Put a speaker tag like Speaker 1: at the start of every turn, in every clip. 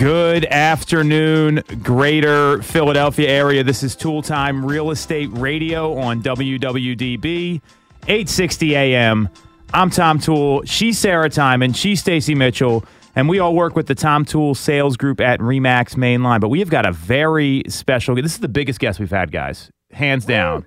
Speaker 1: Good afternoon, greater Philadelphia area. This is Tool Time Real Estate Radio on WWDB, 860 AM. I'm Tom Toole. She's Sarah Timon. She's Stacy Mitchell. And we all work with the Tom Toole sales group at Remax Mainline. But we have got a very special This is the biggest guest we've had, guys. Hands down.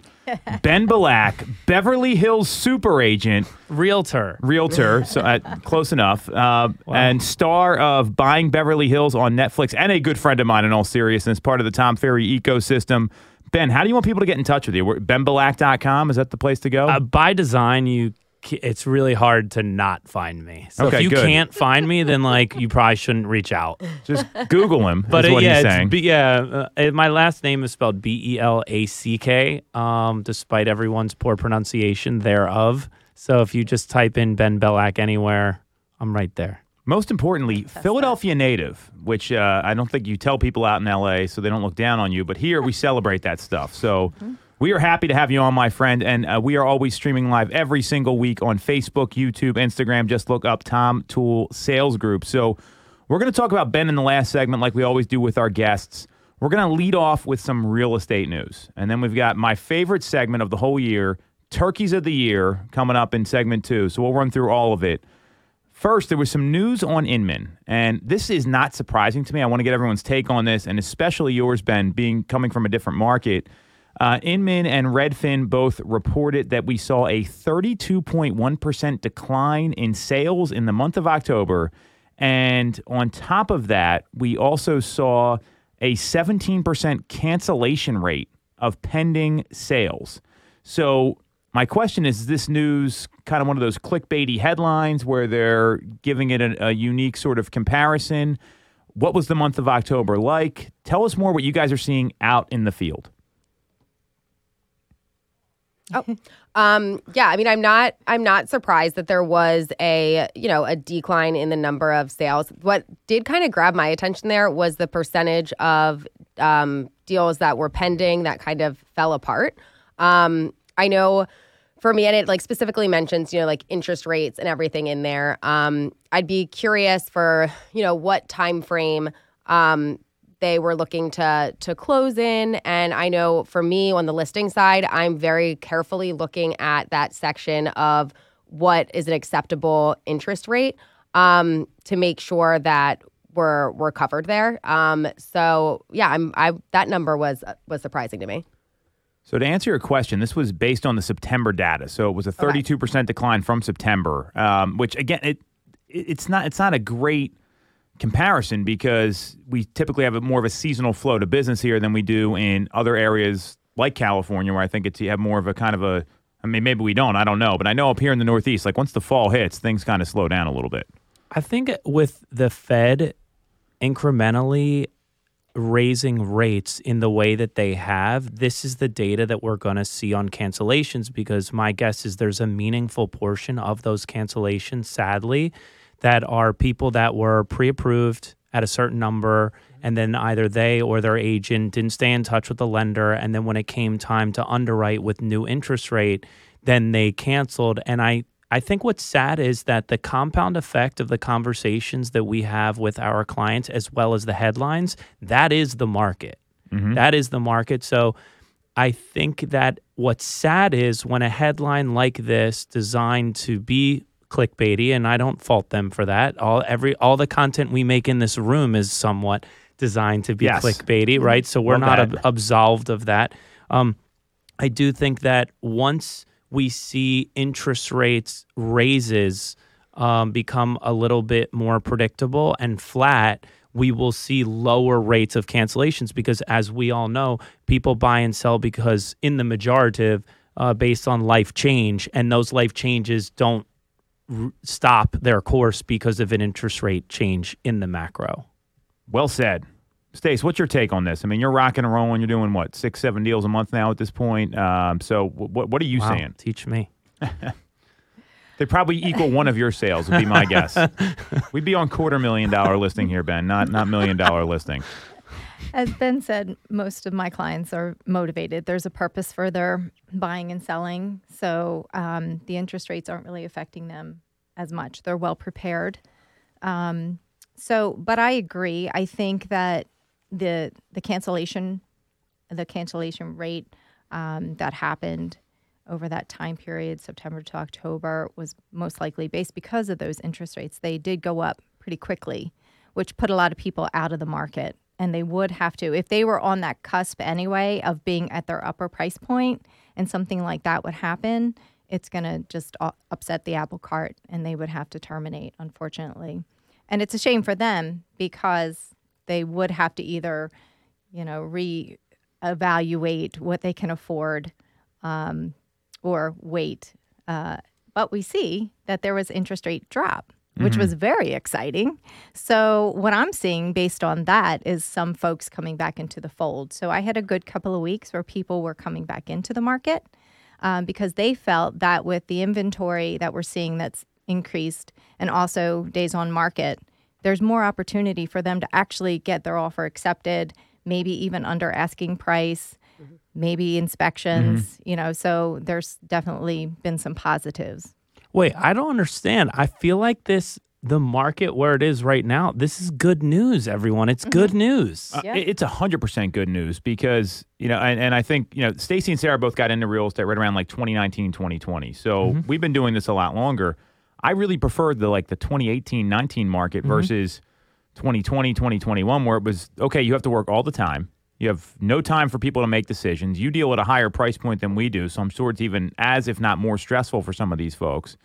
Speaker 1: Ben Belack, Beverly Hills super agent,
Speaker 2: realtor,
Speaker 1: realtor, so uh, close enough, uh, wow. and star of Buying Beverly Hills on Netflix, and a good friend of mine. In all seriousness, part of the Tom Ferry ecosystem. Ben, how do you want people to get in touch with you? BenBelack.com is that the place to go?
Speaker 2: Uh, by design, you it's really hard to not find me. So
Speaker 1: okay,
Speaker 2: if you
Speaker 1: good.
Speaker 2: can't find me, then like you probably shouldn't reach out.
Speaker 1: Just Google him.
Speaker 2: but
Speaker 1: uh,
Speaker 2: yeah, B, yeah. Uh, my last name is spelled B E L A C K. Um, despite everyone's poor pronunciation thereof. So if you just type in Ben Belack anywhere, I'm right there.
Speaker 1: Most importantly, That's Philadelphia native, which uh, I don't think you tell people out in LA so they don't look down on you. But here we celebrate that stuff. So. Mm-hmm we are happy to have you on, my friend, and uh, we are always streaming live every single week on Facebook, YouTube, Instagram. Just look up Tom Toole Sales Group. So we're going to talk about Ben in the last segment, like we always do with our guests. We're going to lead off with some real estate news, and then we've got my favorite segment of the whole year, Turkeys of the Year, coming up in segment two. So we'll run through all of it. First, there was some news on Inman, and this is not surprising to me. I want to get everyone's take on this, and especially yours, Ben, being coming from a different market. Uh, Inman and Redfin both reported that we saw a 32.1% decline in sales in the month of October. And on top of that, we also saw a 17% cancellation rate of pending sales. So, my question is, is this news kind of one of those clickbaity headlines where they're giving it a, a unique sort of comparison? What was the month of October like? Tell us more what you guys are seeing out in the field.
Speaker 3: Oh, um, yeah. I mean, I'm not. I'm not surprised that there was a you know a decline in the number of sales. What did kind of grab my attention there was the percentage of um, deals that were pending that kind of fell apart. Um, I know for me, and it like specifically mentions you know like interest rates and everything in there. Um, I'd be curious for you know what time frame um, they were looking to to close in and i know for me on the listing side i'm very carefully looking at that section of what is an acceptable interest rate um, to make sure that we're we're covered there um, so yeah i'm i that number was was surprising to me
Speaker 1: so to answer your question, this was based on the September data. So it was a 32% okay. decline from September, um, which again, it it's not it's not a great comparison because we typically have a more of a seasonal flow to business here than we do in other areas like California, where I think it's you have more of a kind of a. I mean, maybe we don't. I don't know, but I know up here in the Northeast, like once the fall hits, things kind of slow down a little bit.
Speaker 2: I think with the Fed incrementally raising rates in the way that they have, this is the data that we're going to see on cancellations because my guess is there's a meaningful portion of those cancellations, sadly, that are people that were pre approved at a certain number and then either they or their agent didn't stay in touch with the lender and then when it came time to underwrite with new interest rate then they canceled. And i i think what's sad is that the compound effect of the conversations that we have with our clients as well as the headlines that is the market. Mm-hmm. that is the market. So i think that what's sad is when a headline like this designed to be clickbaity, and I don't fault them for that. All every all the content we make in this room is somewhat designed to be yes. clickbaity, right? So we're not ab- absolved of that. Um, I do think that once we see interest rates raises um, become a little bit more predictable and flat, we will see lower rates of cancellations because, as we all know, people buy and sell because in the majorative, uh, based on life change, and those life changes don't stop their course because of an interest rate change in the macro.
Speaker 1: Well said. Stace, what's your take on this? I mean, you're rocking and rolling. You're doing what, six, seven deals a month now at this point. Um, so, what what are you
Speaker 2: wow,
Speaker 1: saying?
Speaker 2: Teach me.
Speaker 1: they probably equal one of your sales, would be my guess. We'd be on quarter million dollar listing here, Ben, not not million dollar listing.
Speaker 4: As Ben said, most of my clients are motivated. There's a purpose for their buying and selling. So um, the interest rates aren't really affecting them as much. They're well prepared. Um, So, but I agree. I think that the the cancellation, the cancellation rate um, that happened over that time period, September to October, was most likely based because of those interest rates. They did go up pretty quickly, which put a lot of people out of the market. And they would have to, if they were on that cusp anyway of being at their upper price point and something like that would happen, it's going to just upset the apple cart and they would have to terminate, unfortunately. And it's a shame for them because they would have to either, you know, re-evaluate what they can afford um, or wait. Uh, but we see that there was interest rate drop, which was mm-hmm. very exciting. So what I'm seeing based on that is some folks coming back into the fold. So I had a good couple of weeks where people were coming back into the market um, because they felt that with the inventory that we're seeing that's increased and also days on market, there's more opportunity for them to actually get their offer accepted, maybe even under asking price, mm-hmm. maybe inspections, mm-hmm. you know. So there's definitely been some positives.
Speaker 2: Wait, I don't understand. I feel like this the market where it is right now. This is good news, everyone. It's mm-hmm. good news.
Speaker 1: Uh,
Speaker 4: Yeah.
Speaker 1: It's a hundred percent good news because you know, and, and I think you know, Stacy and Sarah both got into real estate right around like 2019, 2020. So mm-hmm. we've been doing this a lot longer. I really preferred the like the 2018, 19 market mm-hmm. versus 2020, 2021, where it was okay. You have to work all the time. You have no time for people to make decisions. You deal at a higher price point than we do, so I'm sure it's even as, if not more, stressful for some of these folks.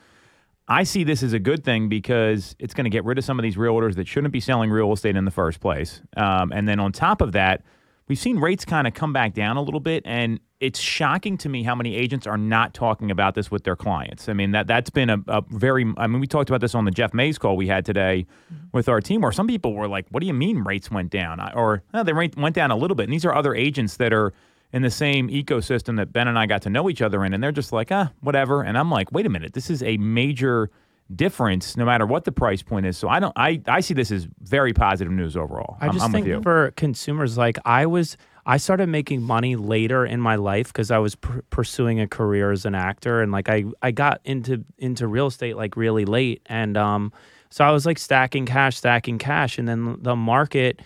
Speaker 1: I see this as a good thing because it's going to get rid of some of these realtors that shouldn't be selling real estate in the first place. Um, and then on top of that, we've seen rates kind of come back down a little bit, and it's shocking to me how many agents are not talking about this with their clients. I mean that that's been a, a very. I mean, we talked about this on the Jeff Mays call we had today with our team, where some people were like, "What do you mean rates went down?" Or no, they went down a little bit. And these are other agents that are in the same ecosystem that Ben and I got to know each other in, and they're just like, ah, whatever. And I'm like, wait a minute, this is a major difference no matter what the price point is. So I don't I, I see this as very positive news overall.
Speaker 2: I
Speaker 1: I'm-
Speaker 2: just
Speaker 1: I'm
Speaker 2: think for consumers, like I was, I started making money later in my life because I was pr- pursuing a career as an actor, and like I, I got into into real estate like really late, and um, so I was like stacking cash, stacking cash, and then the market.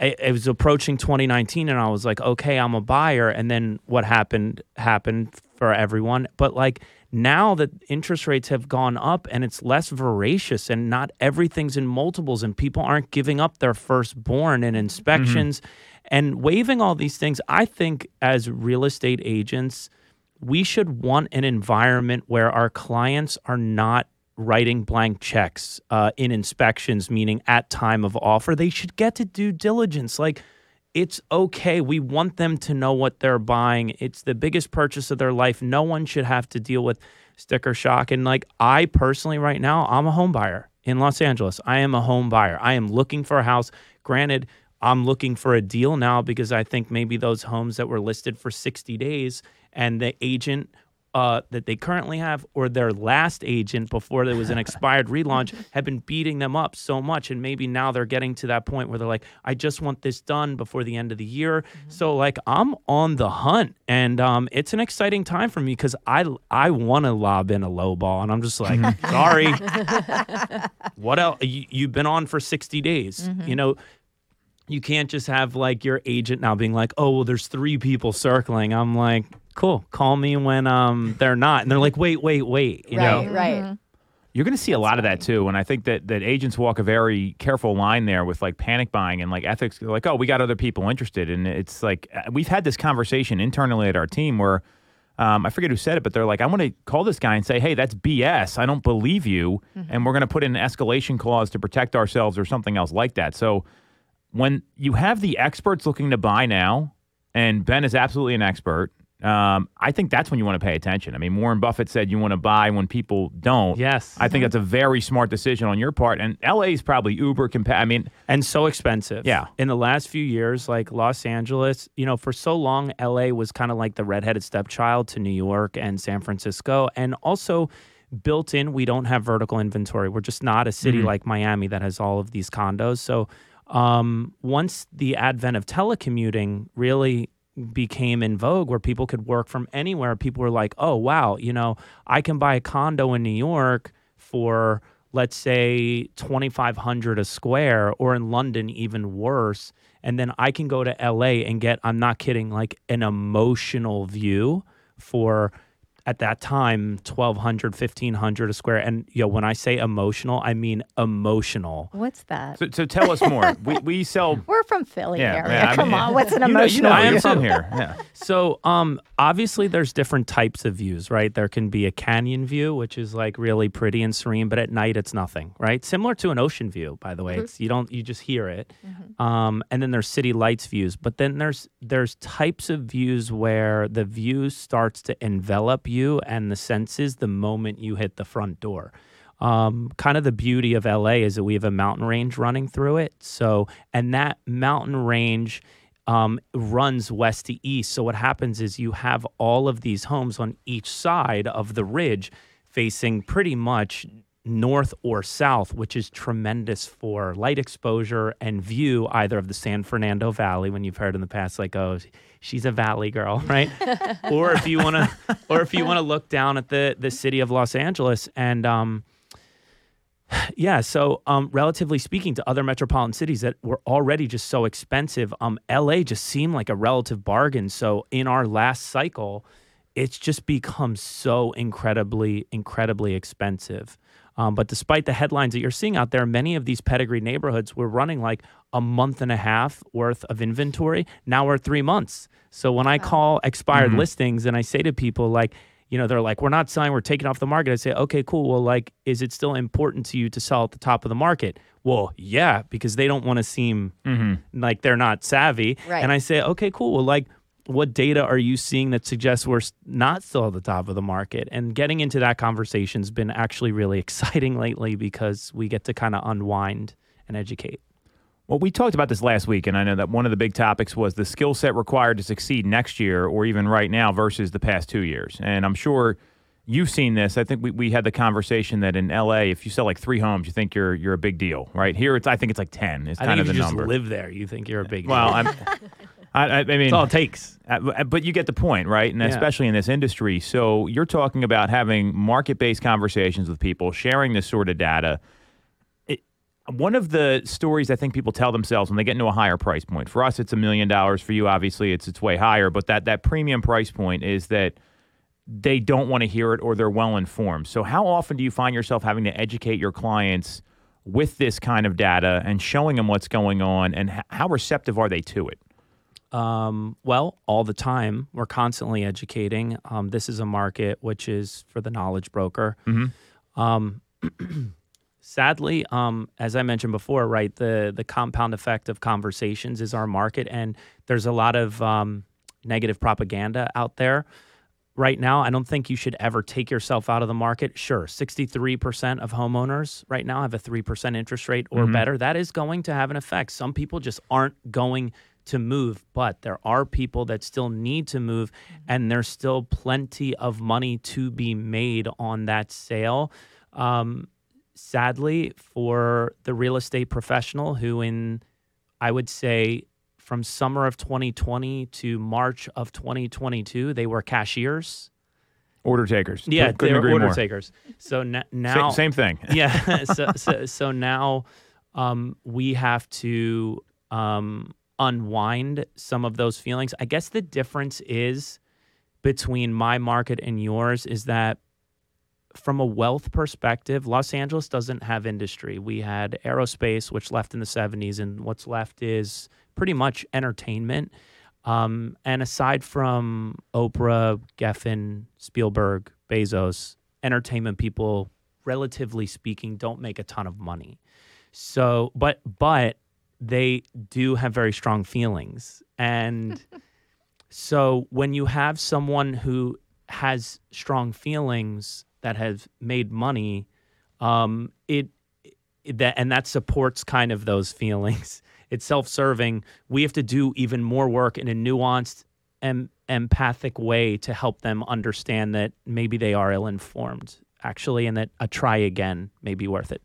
Speaker 2: It, it was approaching 2019, and I was like, okay, I'm a buyer. And then what happened happened for everyone. But like now that interest rates have gone up and it's less voracious and not everything's in multiples and people aren't giving up their firstborn and inspections and waiving all these things, I think as real estate agents, we should want an environment where our clients are not writing blank checks uh, in inspections, meaning at time of offer. They should get to due diligence. Like, it's okay. We want them to know what they're buying. It's the biggest purchase of their life. No one should have to deal with sticker shock. And like I personally, right now, I'm a home buyer in Los Angeles. I am a home buyer. I am looking for a house. Granted, I'm looking for a deal now because I think maybe those homes that were listed for 60 days and the agent uh, that they currently have or their last agent before there was an expired relaunch had been beating them up so much. And maybe now they're getting to that point where they're like i just want this done before the end of the year. So like i'm on the hunt. And um, it's an exciting time for me because i i want to lob in a low ball. And i'm just like sorry. What else you, you've been on for 60 days you know you can't just have like your agent now being like, "Oh, well, there's three people circling." I'm like, "Cool, call me when um they're not." And they're like, "Wait, wait, wait." You
Speaker 3: right,
Speaker 2: know,
Speaker 3: right.
Speaker 1: You're going to see a lot of that too, and I think that that agents walk a very careful line there with like panic buying and like ethics. They're like, oh, we got other people interested, and it's like uh, we've had this conversation internally at our team where um, I forget who said it, but they're like, I want to call this guy and say, hey, that's BS. I don't believe you, and we're going to put in an escalation clause to protect ourselves or something else like that. So when you have the experts looking to buy now, and Ben is absolutely an expert. Um, I think that's when you want to pay attention. I mean, Warren Buffett said you want to buy when people don't.
Speaker 2: Yes.
Speaker 1: I think that's a very smart decision on your part. And LA is probably uber compa- I mean,
Speaker 2: and so expensive.
Speaker 1: Yeah.
Speaker 2: In the last few years, like Los Angeles, you know, for so long, LA was kind of like the redheaded stepchild to New York and San Francisco. And also, built in, we don't have vertical inventory. We're just not a city like Miami that has all of these condos. So, um, once the advent of telecommuting really became in vogue where people could work from anywhere, people were like, oh, wow, you know, I can buy a condo in New York for let's say 2500 a square or in London even worse and then I can go to LA and get I'm not kidding like an emotional view for at that time 1200 1500 a square and you know when i say emotional i mean emotional
Speaker 4: What's that?
Speaker 1: So, so tell us more. we, we sell.
Speaker 4: We're from Philly
Speaker 1: Yeah,
Speaker 4: area.
Speaker 1: yeah, I
Speaker 4: Come
Speaker 1: mean,
Speaker 4: on, what's an
Speaker 1: you know-
Speaker 4: emotional?
Speaker 1: You know,
Speaker 2: I am
Speaker 1: from here. Yeah.
Speaker 2: so um obviously there's different types of views right there can be a canyon view which is like really pretty and serene but at night it's nothing right similar to an ocean view by the way it's you don't you just hear it um and then there's city lights views but then there's there's types of views where the view starts to envelop you and the senses the moment you hit the front door um, kind of the beauty of LA is that we have a mountain range running through it. So, and that mountain range um, runs west to east. So, what happens is you have all of these homes on each side of the ridge facing pretty much north or south, which is tremendous for light exposure and view either of the San Fernando Valley when you've heard in the past, like, oh, she's a valley girl, right? or if you want to, or if you want to look down at the the city of Los Angeles and um, yeah, so um, relatively speaking to other metropolitan cities that were already just so expensive, um, LA just seemed like a relative bargain. So in our last cycle, it's just become so incredibly, incredibly expensive. Um, but despite the headlines that you're seeing out there, many of these pedigree neighborhoods were running like a month and a half worth of inventory. Now we're three months. So when I call expired listings and I say to people like, you know, they're like, we're not selling, we're taking off the market. I say, okay, cool. Well, like, is it still important to you to sell at the top of the market? Well, yeah, because they don't want to seem like they're not savvy.
Speaker 3: Right.
Speaker 2: And I say, okay, cool. Well, like, what data are you seeing that suggests we're not still at the top of the market? And getting into that conversation has been actually really exciting lately because we get to kind of unwind and educate.
Speaker 1: Well, we talked about this last week, and I know that one of the big topics was the skill set required to succeed next year or even right now versus the past two years. And I'm sure you've seen this. I think we, we had the conversation that in LA, if you sell like three homes, you think you're you're a big deal, right? Here, it's I think it's like ten. It's kind of
Speaker 2: if
Speaker 1: the
Speaker 2: you just
Speaker 1: number.
Speaker 2: live there, you think you're a big
Speaker 1: well,
Speaker 2: deal.
Speaker 1: I'm, I, I, mean,
Speaker 2: That's all it takes.
Speaker 1: Uh, but you get the point, right? And
Speaker 2: Yeah.
Speaker 1: especially in this industry. So you're talking about having market based conversations with people, sharing this sort of data. It, one of the stories I think people tell themselves when they get into a higher price point. For us, it's a million dollars. For you, obviously, it's it's way higher. But that that premium price point is that they don't want to hear it or they're well informed. So how often do you find yourself having to educate your clients with this kind of data and showing them what's going on, and how receptive are they to it?
Speaker 2: Um, well, all the time. We're constantly educating. Um, this is a market which is for the knowledge broker. Um, sadly, um, as I mentioned before, right, the the compound effect of conversations is our market, and there's a lot of um, negative propaganda out there. Right now, I don't think you should ever take yourself out of the market. Sure, 63% of homeowners right now have a 3% interest rate or better. That is going to have an effect. Some people just aren't going to move, but there are people that still need to move, and there's still plenty of money to be made on that sale. Um, sadly, for the real estate professional who, in I would say, from summer of 2020 to March of 2022, they were cashiers.
Speaker 1: Order takers.
Speaker 2: Yeah, they were order
Speaker 1: more.
Speaker 2: takers. So n- now,
Speaker 1: same thing.
Speaker 2: yeah. So, so, so now um, we have to um, unwind some of those feelings. I guess the difference is between my market and yours is that from a wealth perspective, Los Angeles doesn't have industry. We had aerospace, which left in the 70s, and what's left is pretty much entertainment. Um, and aside from Oprah, Geffen, Spielberg, Bezos, entertainment people, relatively speaking, don't make a ton of money. So, but but they do have very strong feelings, and so when you have someone who has strong feelings that has made money, um, it, it that and that supports kind of those feelings. It's self-serving. We have to do even more work in a nuanced and empathic way to help them understand that maybe they are ill-informed, actually, and that a try again may be worth it.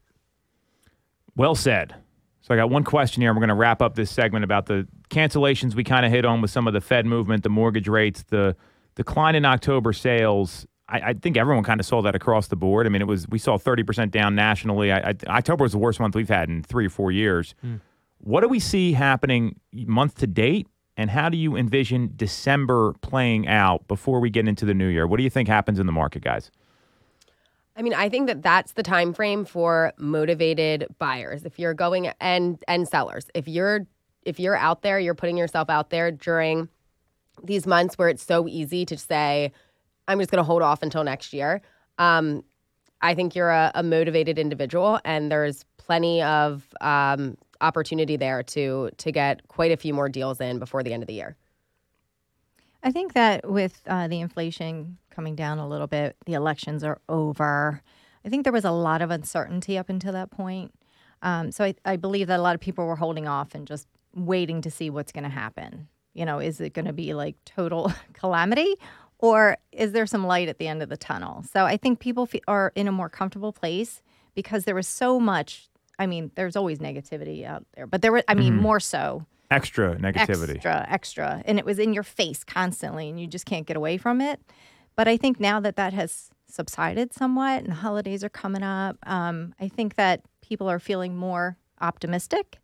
Speaker 1: Well said. So I got one question here. and We're going to wrap up this segment about the cancellations we kind of hit on with some of the Fed movement, the mortgage rates, the decline in October sales. I, I think everyone kind of saw that across the board. I mean, it was we saw 30% down nationally. I, I, October was the worst month we've had in three or four years. Hmm. What do we see happening month to date? And how do you envision December playing out before we get into the new year? What do you think happens in the market, guys?
Speaker 3: I mean, I think that that's the time frame for motivated buyers. If you're going and and sellers, if you're if you're out there, you're putting yourself out there during these months where it's so easy to say, "I'm just going to hold off until next year." Um, I think you're a, a motivated individual, and there's plenty of um, opportunity there to to get quite a few more deals in before the end of the year.
Speaker 4: I think that with uh, the inflation coming down a little bit, the elections are over. I think there was a lot of uncertainty up until that point. Um, so I, I believe that a lot of people were holding off and just waiting to see what's going to happen. You know, is it going to be like total calamity or is there some light at the end of the tunnel? So I think people fe- are in a more comfortable place because there was so much. I mean, there's always negativity out there, but there were, I mean, more so
Speaker 1: Extra negativity.
Speaker 4: extra, extra, and it was in your face constantly, and you just can't get away from it. But I think now that that has subsided somewhat, and the holidays are coming up, um, I think that people are feeling more optimistic,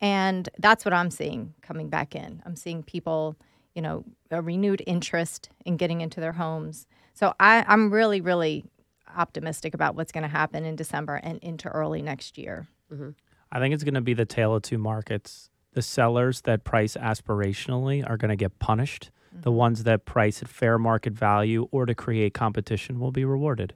Speaker 4: and that's what I'm seeing coming back in. I'm seeing people, you know, a renewed interest in getting into their homes. So I, I'm really, really optimistic about what's going to happen in December and into early next year.
Speaker 2: I think it's going to be the tale of two markets. The sellers that price aspirationally are going to get punished. The ones that price at fair market value or to create competition will be rewarded.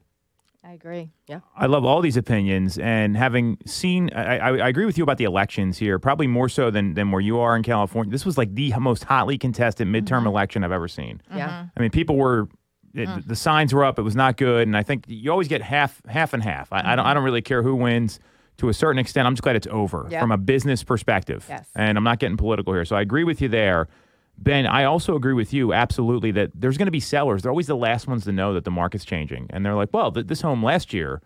Speaker 4: I agree. Yeah.
Speaker 1: I love all these opinions, and having seen, I, I, I agree with you about the elections here, probably more so than than where you are in California. This was like the most hotly contested midterm mm-hmm. election I've ever seen. Mm-hmm.
Speaker 3: Yeah.
Speaker 1: I mean, people were. It, mm. The signs were up. It was not good, and I think you always get half, half and half. I, I don't, mm-hmm. I don't really care who wins. To a certain extent, I'm just glad it's over
Speaker 3: Yeah.
Speaker 1: from a business perspective.
Speaker 3: Yes.
Speaker 1: And I'm not getting political here, so I agree with you there. Ben, I also agree with you absolutely that there's going to be sellers. They're always the last ones to know that the market's changing, and they're like, "Well, th- this home last year,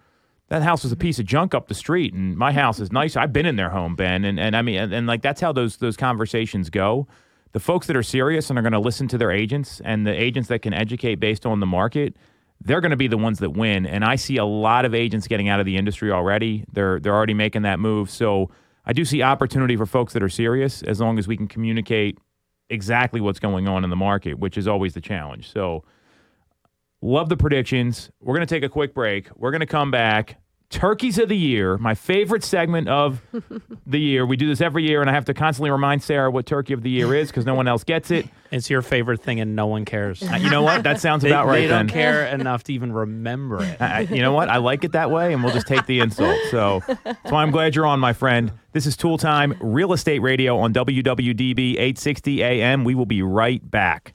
Speaker 1: that house was a piece of junk up the street, and my house is nice. I've been in their home, Ben, and and I mean, and, and like that's how those those conversations go. The folks that are serious and are going to listen to their agents, and the agents that can educate based on the market, they're going to be the ones that win. And I see a lot of agents getting out of the industry already. They're they're already making that move. So I do see opportunity for folks that are serious as long as we can communicate exactly what's going on in the market, which is always the challenge. So love the predictions. We're going to take a quick break. We're going to come back. Turkeys of the year, my favorite segment of the year. We do this every year, and I have to constantly remind Sarah what turkey of the year is because no one else gets it.
Speaker 2: It's your favorite thing, and no one cares.
Speaker 1: Uh, You know what? That sounds
Speaker 2: They,
Speaker 1: about right
Speaker 2: they don't
Speaker 1: then.
Speaker 2: care enough to even remember it.
Speaker 1: I- you know what? I like it that way, and we'll just take the insult. So that's why I'm glad you're on, my friend. This is Tool Time Real Estate Radio on WWDB 860 AM. We will be right back.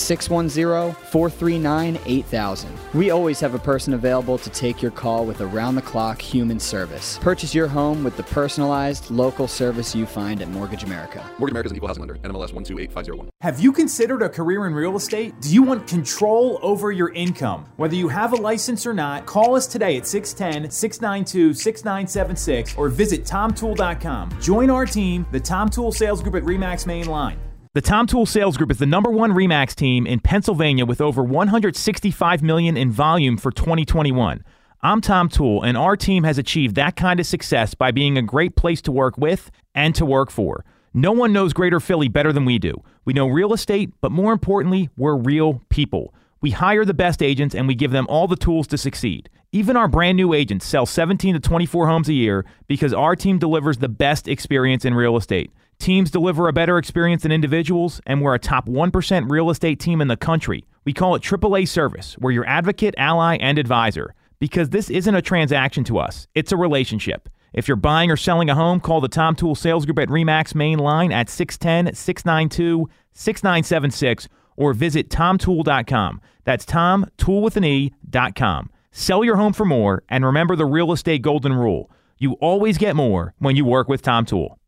Speaker 5: 610 439 8000. We always have a person available to take your call with around the clock human service. Purchase your home with the personalized local service you find at Mortgage America.
Speaker 6: Mortgage America is an equal housing lender. NMLS 128501.
Speaker 7: Have you considered a career in real estate? Do you want control over your income? Whether you have a license or not, call us today at 610 692 6976 or visit TomToole.com. Join our team, the Tom Toole Sales Group at REMAX Main Line.
Speaker 1: The Tom Toole Sales Group is the number one Remax team in Pennsylvania with over 165 million in volume for 2021. I'm Tom Toole, and our team has achieved that kind of success by being a great place to work with and to work for. No one knows Greater Philly better than we do. We know real estate, but more importantly, we're real people. We hire the best agents and we give them all the tools to succeed. Even our brand new agents sell 17 to 24 homes a year because our team delivers the best experience in real estate. Teams deliver a better experience than individuals, and we're a top 1% real estate team in the country. We call it AAA service. We're your advocate, ally, and advisor because this isn't a transaction to us, it's a relationship. If you're buying or selling a home, call the Tom Toole Sales Group at REMAX main line at 610 692 6976 or visit tomtoole.com. That's Tom, tool with an E, dot com. Sell your home for more and remember the real estate golden rule. You always get more when you work with Tom Toole.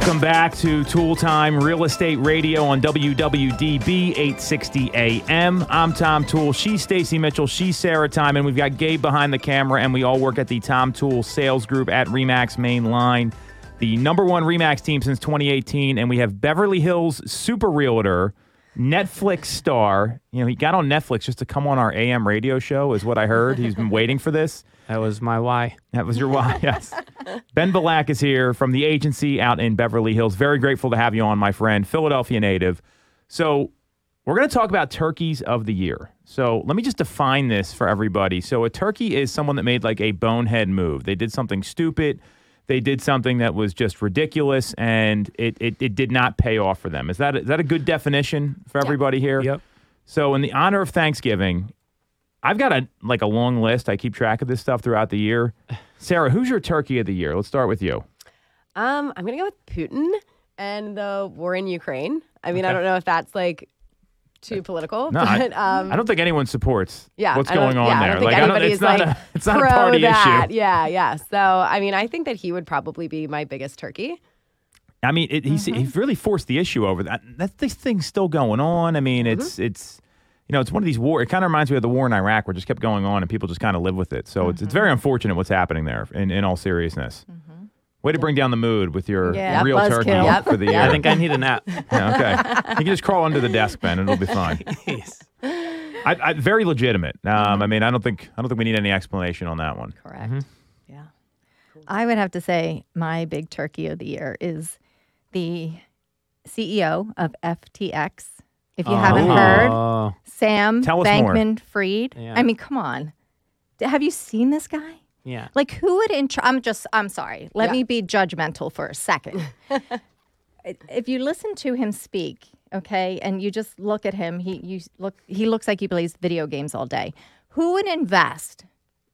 Speaker 1: Welcome back to Tool Time Real Estate Radio on WWDB 860 AM. I'm Tom Toole. She's Stacy Mitchell. She's Sarah Time. And We've got Gabe behind the camera, and we all work at the Tom Toole Sales Group at Remax Main Line, the number one Remax team since 2018. And we have Beverly Hills Super Realtor, Netflix star. You know, he got on Netflix just to come on our AM radio show, is what I heard. He's been waiting for this.
Speaker 2: That was my why.
Speaker 1: That was your why, yes. Ben Belack is here from the agency out in Beverly Hills. Very grateful to have you on, my friend, Philadelphia native. So, we're going to talk about turkeys of the year. So, let me just define this for everybody. So, a turkey is someone that made like a bonehead move. They did something stupid, they did something that was just ridiculous, and it, it, it did not pay off for them. Is that, is that a good definition for everybody here?
Speaker 2: Yep.
Speaker 1: So, in the honor of Thanksgiving, I've got a like a long list. I keep track of this stuff throughout the year. Sarah, who's your turkey of the year? Let's start with you.
Speaker 3: Um, I'm gonna go with Putin and the war in Ukraine. I mean, I don't know if that's like too political,
Speaker 1: No, I-
Speaker 3: but um,
Speaker 1: I don't think anyone supports
Speaker 3: yeah,
Speaker 1: what's going on
Speaker 3: yeah,
Speaker 1: there.
Speaker 3: I don't think
Speaker 1: like, I don't,
Speaker 3: anybody's
Speaker 1: it's not
Speaker 3: like
Speaker 1: a it's not a party
Speaker 3: that.
Speaker 1: issue.
Speaker 3: Yeah, yeah. So I mean, I think that he would probably be my biggest turkey.
Speaker 1: I mean, it, he's
Speaker 3: Mm-hmm.
Speaker 1: he really forced the issue over that. That this thing's still going on. I mean, it's
Speaker 3: Mm-hmm.
Speaker 1: it's you know, it's one of these war. It kind of reminds me of the war in Iraq, where it just kept going on, and people just kind of live with it. So it's,
Speaker 3: Mm-hmm.
Speaker 1: it's very unfortunate what's happening there. In in all seriousness, way to bring down the mood with your
Speaker 4: Yeah,
Speaker 1: real
Speaker 4: buzzkill.
Speaker 1: turkey
Speaker 3: Yep.
Speaker 1: for the year.
Speaker 2: I think I need a nap.
Speaker 1: Yeah, okay. You can just crawl under the desk, Ben, and it'll be fine.
Speaker 2: Jeez.
Speaker 1: I, I, very legitimate. Um, I mean, I don't think I don't think we need any explanation on that one.
Speaker 3: Correct.
Speaker 4: Yeah. I would have to say my big turkey of the year is the CEO of FTX. If you haven't heard,
Speaker 2: Oh,
Speaker 4: Sam
Speaker 1: Tell us more.
Speaker 4: Bankman Fried.
Speaker 2: Yeah.
Speaker 4: I mean, come on. D- Have you seen this guy?
Speaker 2: Yeah.
Speaker 4: Like, who would intro? I'm just, I'm sorry. Let
Speaker 3: Yeah.
Speaker 4: me be judgmental for a second. if you listen to him speak, okay, and you just look at him, he you look he looks like he plays video games all day. Who would invest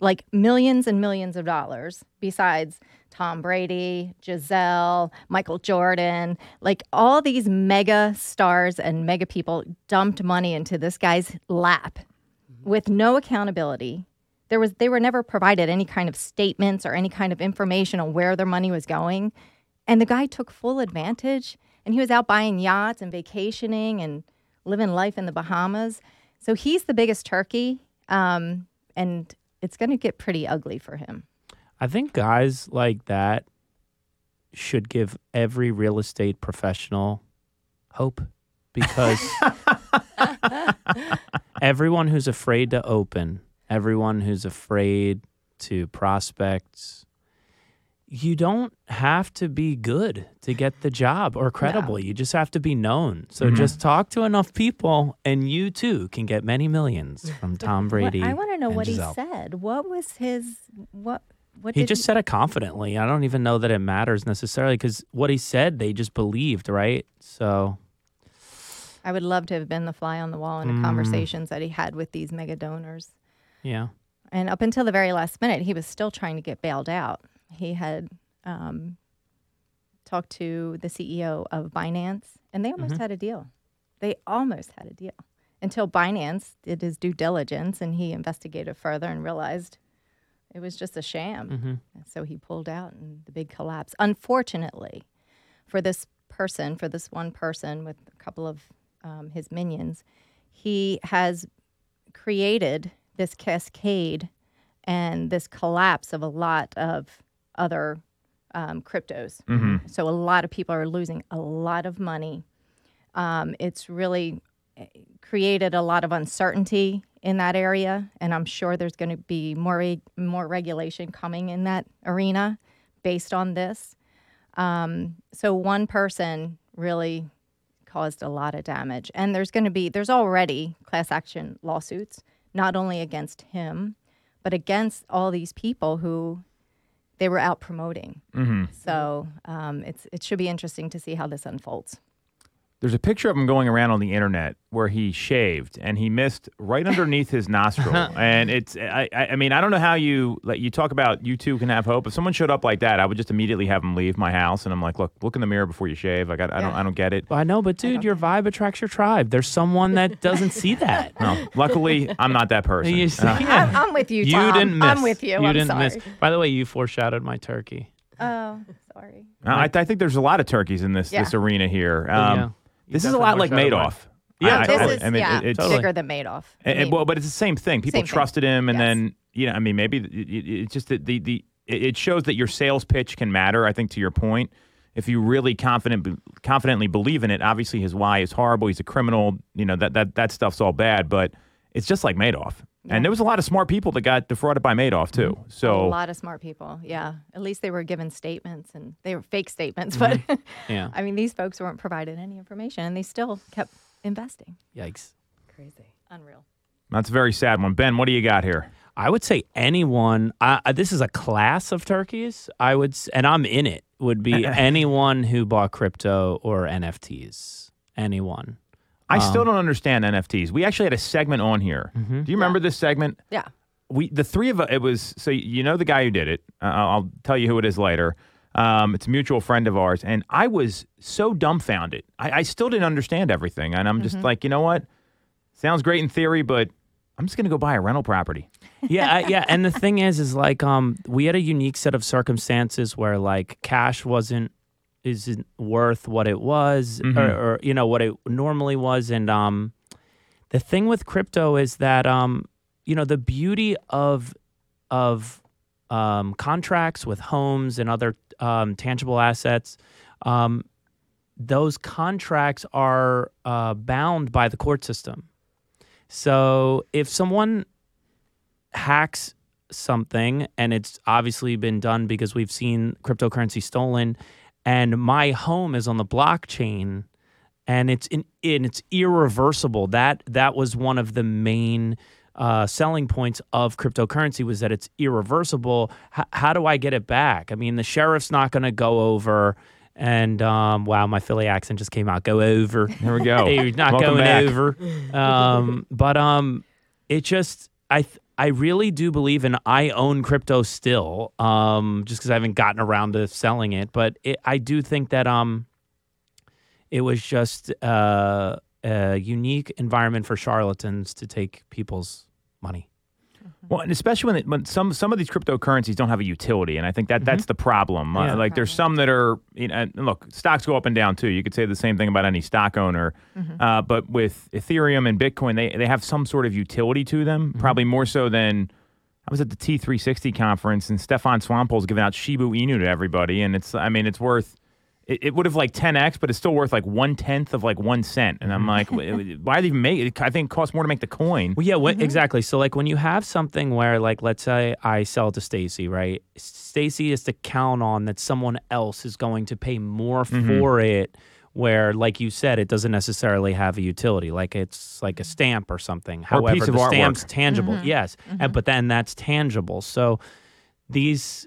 Speaker 4: like millions and millions of dollars besides Tom Brady, Gisele, Michael Jordan, like all these mega stars and mega people dumped money into this guy's lap mm-hmm. with no accountability. There was they were never provided any kind of statements or any kind of information on where their money was going. And the guy took full advantage and he was out buying yachts and vacationing and living life in the Bahamas. So he's the biggest turkey. Um, and it's going to get pretty ugly for him.
Speaker 2: I think guys like that should give every real estate professional hope because everyone who's afraid to open, everyone who's afraid to prospect, you don't have to be good to get the job or credible. You just have to be known. So mm-hmm. just talk to enough people and you too can get many millions from Tom
Speaker 4: What-
Speaker 2: Brady.
Speaker 4: I want to know what
Speaker 2: Gisele.
Speaker 4: he said. What was his what what
Speaker 2: He
Speaker 4: did
Speaker 2: just said it confidently. I don't even know that it matters necessarily because what he said, they just believed, right? So,
Speaker 4: I would love to have been the fly on the wall in the mm. conversations that he had with these mega donors.
Speaker 2: Yeah.
Speaker 4: And up until the very last minute, he was still trying to get bailed out. He had um, talked to the CEO of Binance, and they almost had a deal. They almost had a deal until Binance did his due diligence and he investigated further and realized it was just a sham. So he pulled out and the big collapse. Unfortunately, for this person, for this one person with a couple of um, his minions, he has created this cascade and this collapse of a lot of other um, cryptos. So a lot of people are losing a lot of money. Um, it's really eh, created a lot of uncertainty in that area, and I'm sure there's going to be more re- more regulation coming in that arena based on this. Um, so one person really caused a lot of damage, and there's going to be there's already class action lawsuits, not only against him, but against all these people who they were out promoting. So um, it's it should be interesting to see how this unfolds.
Speaker 1: There's a picture of him going around on the internet where he shaved and he missed right underneath his nostril. and it's, I, I I mean, I don't know how you, like, you talk about you two can have hope. If someone showed up like that, I would just immediately have him leave my house. And I'm like, look, look in the mirror before you shave. Like, I, I don't, I don't get it.
Speaker 2: I know, but dude, your vibe attracts your tribe. There's someone that doesn't see that.
Speaker 1: No, luckily, I'm not that person.
Speaker 2: You see-
Speaker 1: Uh,
Speaker 2: yeah.
Speaker 4: I'm, I'm with you,
Speaker 2: You didn't miss.
Speaker 4: I'm with you.
Speaker 2: You
Speaker 4: I'm
Speaker 2: didn't
Speaker 4: sorry.
Speaker 2: miss. By the way, you foreshadowed my turkey.
Speaker 4: Oh, sorry.
Speaker 1: I, I think there's a lot of turkeys in this
Speaker 4: Yeah.
Speaker 1: this arena here. Um,
Speaker 2: yeah. You
Speaker 1: This is a lot like
Speaker 2: foreshadowed mine.
Speaker 1: Madoff.
Speaker 2: Yeah,
Speaker 1: I- I-
Speaker 4: This
Speaker 2: totally.
Speaker 4: is
Speaker 1: I mean,
Speaker 4: yeah,
Speaker 1: it- it's
Speaker 2: Totally.
Speaker 4: bigger than Madoff. I
Speaker 1: And- well, but it's the same thing. People
Speaker 4: Same thing.
Speaker 1: trusted him, and
Speaker 4: Yes.
Speaker 1: then you know, I mean, maybe it, it- it's just that the the it it shows that your sales pitch can matter. I think to your point, if you really confident confidently believe in it, obviously his why is horrible. He's a criminal. You know that that that stuff's all bad, but it's just like Madoff. And there was a lot of smart people that got defrauded by Madoff too.
Speaker 4: Mm-hmm.
Speaker 1: So a
Speaker 4: lot of smart people. Yeah, at least they were given statements, and they were fake statements. Mm-hmm. But
Speaker 2: Yeah.
Speaker 4: I mean, these folks weren't provided any information, and they still kept investing.
Speaker 2: Yikes.
Speaker 3: Crazy.
Speaker 4: Unreal.
Speaker 1: that's a very sad one. Ben, what do you got here?
Speaker 2: I would say anyone. I, I- this is a class of turkeys. I would, s- and I'm in it. Would be anyone who bought crypto or NFTs. Anyone.
Speaker 1: I still don't understand NFTs. We actually had a segment on here. Do you remember this segment?
Speaker 3: Yeah.
Speaker 1: we the three of us it was so you know the guy who did it uh, i'll tell you who it is later um, it's a mutual friend of ours and i was so dumbfounded i, I still didn't understand everything and i'm just like you know what sounds great in theory but i'm just going to go buy a rental property
Speaker 2: yeah, I- yeah. And the thing is, is like, um, we had a unique set of circumstances where like cash wasn't isn't worth what it was, or, or you know what it normally was, and um, the thing with crypto is that um, you know, the beauty of of um, contracts with homes and other um, tangible assets. Um, those contracts are uh, bound by the court system. So if someone hacks something and it's obviously been done because we've seen cryptocurrency stolen and my home is on the blockchain and it's in, and it's irreversible that that was one of the main uh, selling points of cryptocurrency was that it's irreversible H- how do i get it back i mean the sheriff's not going to go over and um, wow my philly accent just came out go over
Speaker 1: There we go.
Speaker 2: Hey, not
Speaker 1: Welcome
Speaker 2: going
Speaker 1: back.
Speaker 2: over. Um, but um, it just I th- I really do believe in I own crypto still. Um, just because I haven't gotten around to selling it, but it, I do think that um, it was just uh, a unique environment for charlatans to take people's money.
Speaker 1: Well, and especially when, it, when some some of these cryptocurrencies don't have a utility, and I think that that's the problem. Uh,
Speaker 2: Yeah.
Speaker 1: like there's some that are, you know, and look, stocks go up and down too. You could say the same thing about any stock owner, uh, but with Ethereum and Bitcoin, they they have some sort of utility to them, probably more so than. I was at the T360 conference, and Stefan Swanepoel's giving out Shiba Inu to everybody, and it's, I mean, it's worth. It, it would have like 10x, but it's still worth like one tenth of like one cent, and I'm mm-hmm. like, why do they even make it? I think it costs more to make the coin.
Speaker 2: Well, yeah, what, mm-hmm. exactly. So, like, when you have something where, like, let's say I sell to Stacy, right? Stacy is to count on that someone else is going to pay more
Speaker 1: Mm-hmm.
Speaker 2: for it. Where, like you said, it doesn't necessarily have a utility. Like it's like a stamp or something.
Speaker 1: Or a
Speaker 2: However,
Speaker 1: piece of
Speaker 2: the
Speaker 1: artwork.
Speaker 2: stamp's tangible. Mm-hmm. Yes, and but then that's tangible. So these,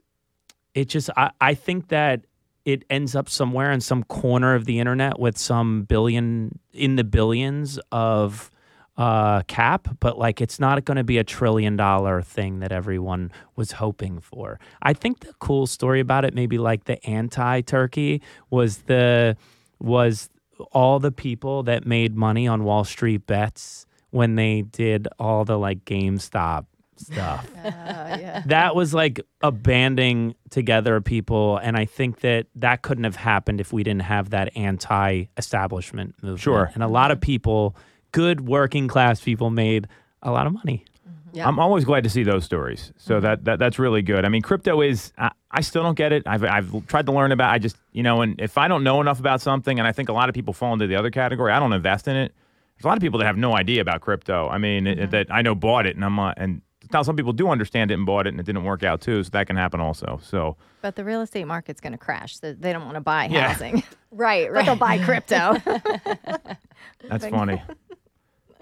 Speaker 2: it just I, I think that it ends up somewhere in some corner of the internet with some billion in the billions of uh, cap, but like it's not going to be a trillion dollar thing that everyone was hoping for. I think the cool story about it, maybe like the anti turkey, was the was all the people that made money on Wall Street bets when they did all the like GameStop stuff uh,
Speaker 4: yeah.
Speaker 2: that was like a banding together of people and i think that that couldn't have happened if we didn't have that anti-establishment movement
Speaker 1: Sure.
Speaker 2: and a lot of people good working class people made a lot of money mm-hmm.
Speaker 3: Yeah.
Speaker 1: I'm always glad to see those stories. So mm-hmm. that, that that's really good. I mean, crypto is. I, I still don't get it. I've I've tried to learn about. I just you know, and if I don't know enough about something, and I think a lot of people fall into the other category, I don't invest in it. There's a lot of people that have no idea about crypto. I mean, it- that I know bought it, and I'm uh, and now some people do understand it and bought it and it didn't work out too, so that can happen also. So
Speaker 4: But the real estate market's going to crash. So they don't want to buy
Speaker 1: Yeah.
Speaker 4: housing,
Speaker 3: Right,
Speaker 4: but
Speaker 3: right.
Speaker 4: they'll buy crypto.
Speaker 1: that's funny.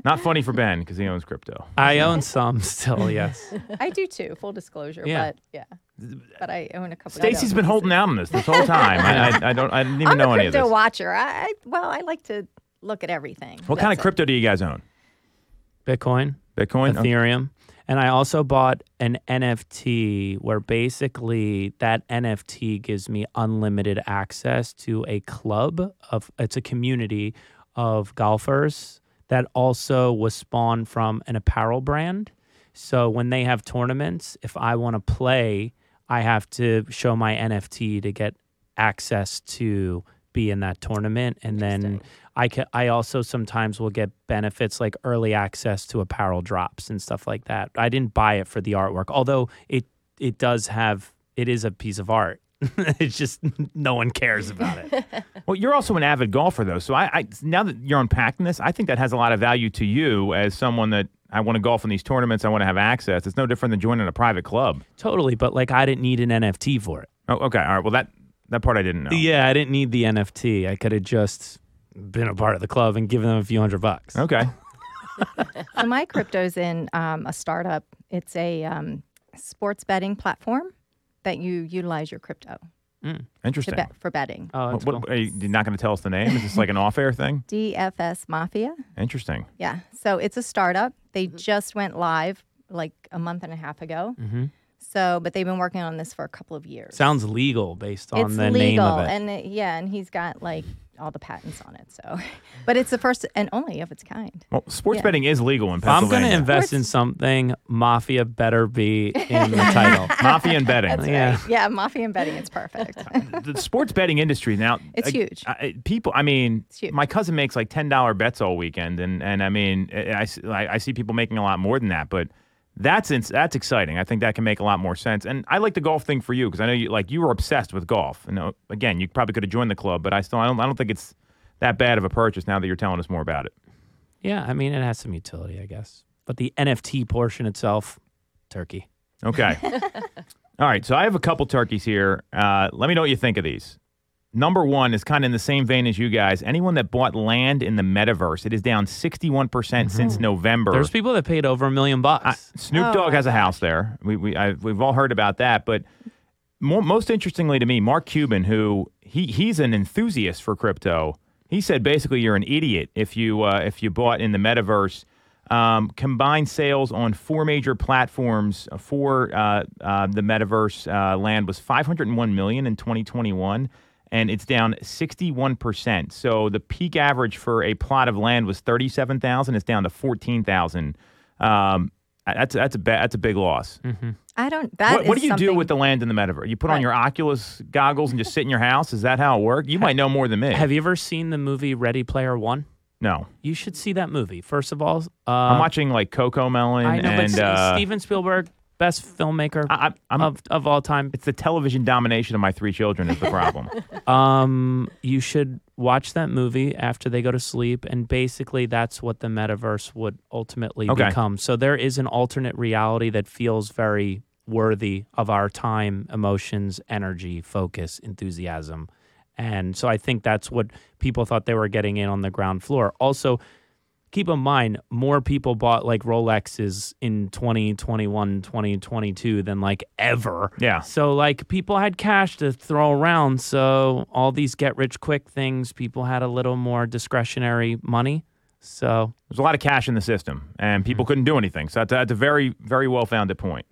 Speaker 1: Not funny for Ben because he owns crypto.
Speaker 2: I own some still, yes.
Speaker 4: I do too. Full disclosure.
Speaker 2: Yeah.
Speaker 4: But yeah, but I own a couple.
Speaker 1: Stacy's been holding out on this this whole time. I, I, I don't. I didn't even
Speaker 4: I'm
Speaker 1: know
Speaker 4: a
Speaker 1: any of
Speaker 4: crypto
Speaker 1: this.
Speaker 4: watcher. I, I well, I like to look at everything.
Speaker 1: What kind of
Speaker 4: That's it.
Speaker 1: crypto do you guys own?
Speaker 2: Bitcoin,
Speaker 1: Bitcoin. Okay.
Speaker 2: Ethereum. And I also bought an NFT where basically that NFT gives me unlimited access to a club of it's a community of golfers that also was spawned from an apparel brand. So when they have tournaments, if I want to play, I have to show my NFT to get access to be in that tournament and then I ca I also sometimes will get benefits like early access to apparel drops and stuff like that. I didn't buy it for the artwork, although it it does have it is a piece of art. it's just no one cares about it.
Speaker 1: Well, you're also an avid golfer, though. So I, I now that you're unpacking this, I think that has a lot of value to you as someone that I want to golf in these tournaments. I want to have access. It's no different than joining a private club.
Speaker 2: totally, but like I didn't need an NFT for it.
Speaker 1: Oh, okay. All right. Well, that that part I didn't know.
Speaker 2: Yeah, I didn't need the NFT. I could have just been a part of the club and given them a few hundred bucks.
Speaker 1: Okay.
Speaker 4: So my crypto's in um, a startup. It's a um, sports betting platform that you utilize your crypto to
Speaker 1: Interesting.
Speaker 4: bet for betting.
Speaker 2: Oh, that's
Speaker 1: What,
Speaker 2: cool.
Speaker 1: what- are you you're not going to tell us the name? Is this like an off-air thing?
Speaker 4: DFS Mafia.
Speaker 1: Interesting.
Speaker 4: Yeah. So it's a startup. They just went live like a month and a half ago.
Speaker 2: Mm-hmm.
Speaker 4: So, but they've been working on this for a couple of years.
Speaker 2: Sounds legal based on
Speaker 4: it's
Speaker 2: the
Speaker 4: legal,
Speaker 2: name of it.
Speaker 4: and it, yeah, and he's got like all the patents on it. So, but it's the first and only of its kind.
Speaker 1: Well, sports
Speaker 4: Yeah.
Speaker 1: betting is legal in
Speaker 2: If I'm going to invest in something, Mafia better be in the title.
Speaker 1: Mafia and betting.
Speaker 4: That's
Speaker 2: Yeah.
Speaker 4: right. Yeah, mafia and betting. It's perfect.
Speaker 1: the sports betting industry now.
Speaker 4: It's
Speaker 1: uh,
Speaker 4: huge.
Speaker 1: I- people, I mean,
Speaker 4: It's huge.
Speaker 1: my cousin makes like ten dollar bets all weekend, and and I mean, I I see people making a lot more than that, but. That's ins- that's exciting. I think that can make a lot more sense. And I like the golf thing for you because I know you like you were obsessed with golf. And uh, again, you probably could have joined the club, but I still I don't, I don't think it's that bad of a purchase now that you're telling us more about it.
Speaker 2: Yeah, I mean, it has some utility, I guess. But the NFT portion itself, turkey.
Speaker 1: Okay. All right. So I have a couple turkeys here. Uh, let me know what you think of these. Number one is kind of in the same vein as you guys. Anyone that bought land in the metaverse, it is down 61% since November.
Speaker 2: There's people that paid over a million bucks.
Speaker 1: I- Snoop
Speaker 4: Oh,
Speaker 1: Dogg has a house there. We, we, I, we've all heard about that. But more, most interestingly to me, Mark Cuban, who he, he's an enthusiast for crypto, he said basically you're an idiot if you uh, if you bought in the metaverse. Um, combined sales on four major platforms for uh, uh, the metaverse uh, land was 501 million in 2021, and it's down 61 percent. So the peak average for a plot of land was 37,000. It's down to 14,000. Um, that's that's a ba- that's a big loss.
Speaker 4: I don't. That
Speaker 1: What, what
Speaker 4: is
Speaker 1: do you do with the land in the metaverse? You put on your Oculus goggles and just sit in your house. Is that how it works? You might know more than me.
Speaker 2: Have you ever seen the movie Ready Player One?
Speaker 1: no,
Speaker 2: You should see that movie. First of all, uh,
Speaker 1: I'm watching like Cocomelon
Speaker 2: I know,
Speaker 1: and
Speaker 2: but
Speaker 1: uh,
Speaker 2: Steven Spielberg, best filmmaker
Speaker 1: I, I, I'm,
Speaker 2: of, of all time.
Speaker 1: it's the television domination of my three children is the problem.
Speaker 2: Um, you should watch that movie after they go to sleep, and basically that's what the metaverse would ultimately
Speaker 1: Okay.
Speaker 2: become. So there is an alternate reality that feels very worthy of our time, emotions, energy, focus, enthusiasm. And so I think that's what people thought they were getting in on the ground floor. Also, keep in mind more people bought like Rolexes in 2021, 2022 than like ever.
Speaker 1: Yeah.
Speaker 2: So like people had cash to throw around. So all these get rich quick things, people had a little more discretionary money. So
Speaker 1: There's a lot of cash in the system, and people mm-hmm. couldn't do anything. So that's, that's a very, very well founded point.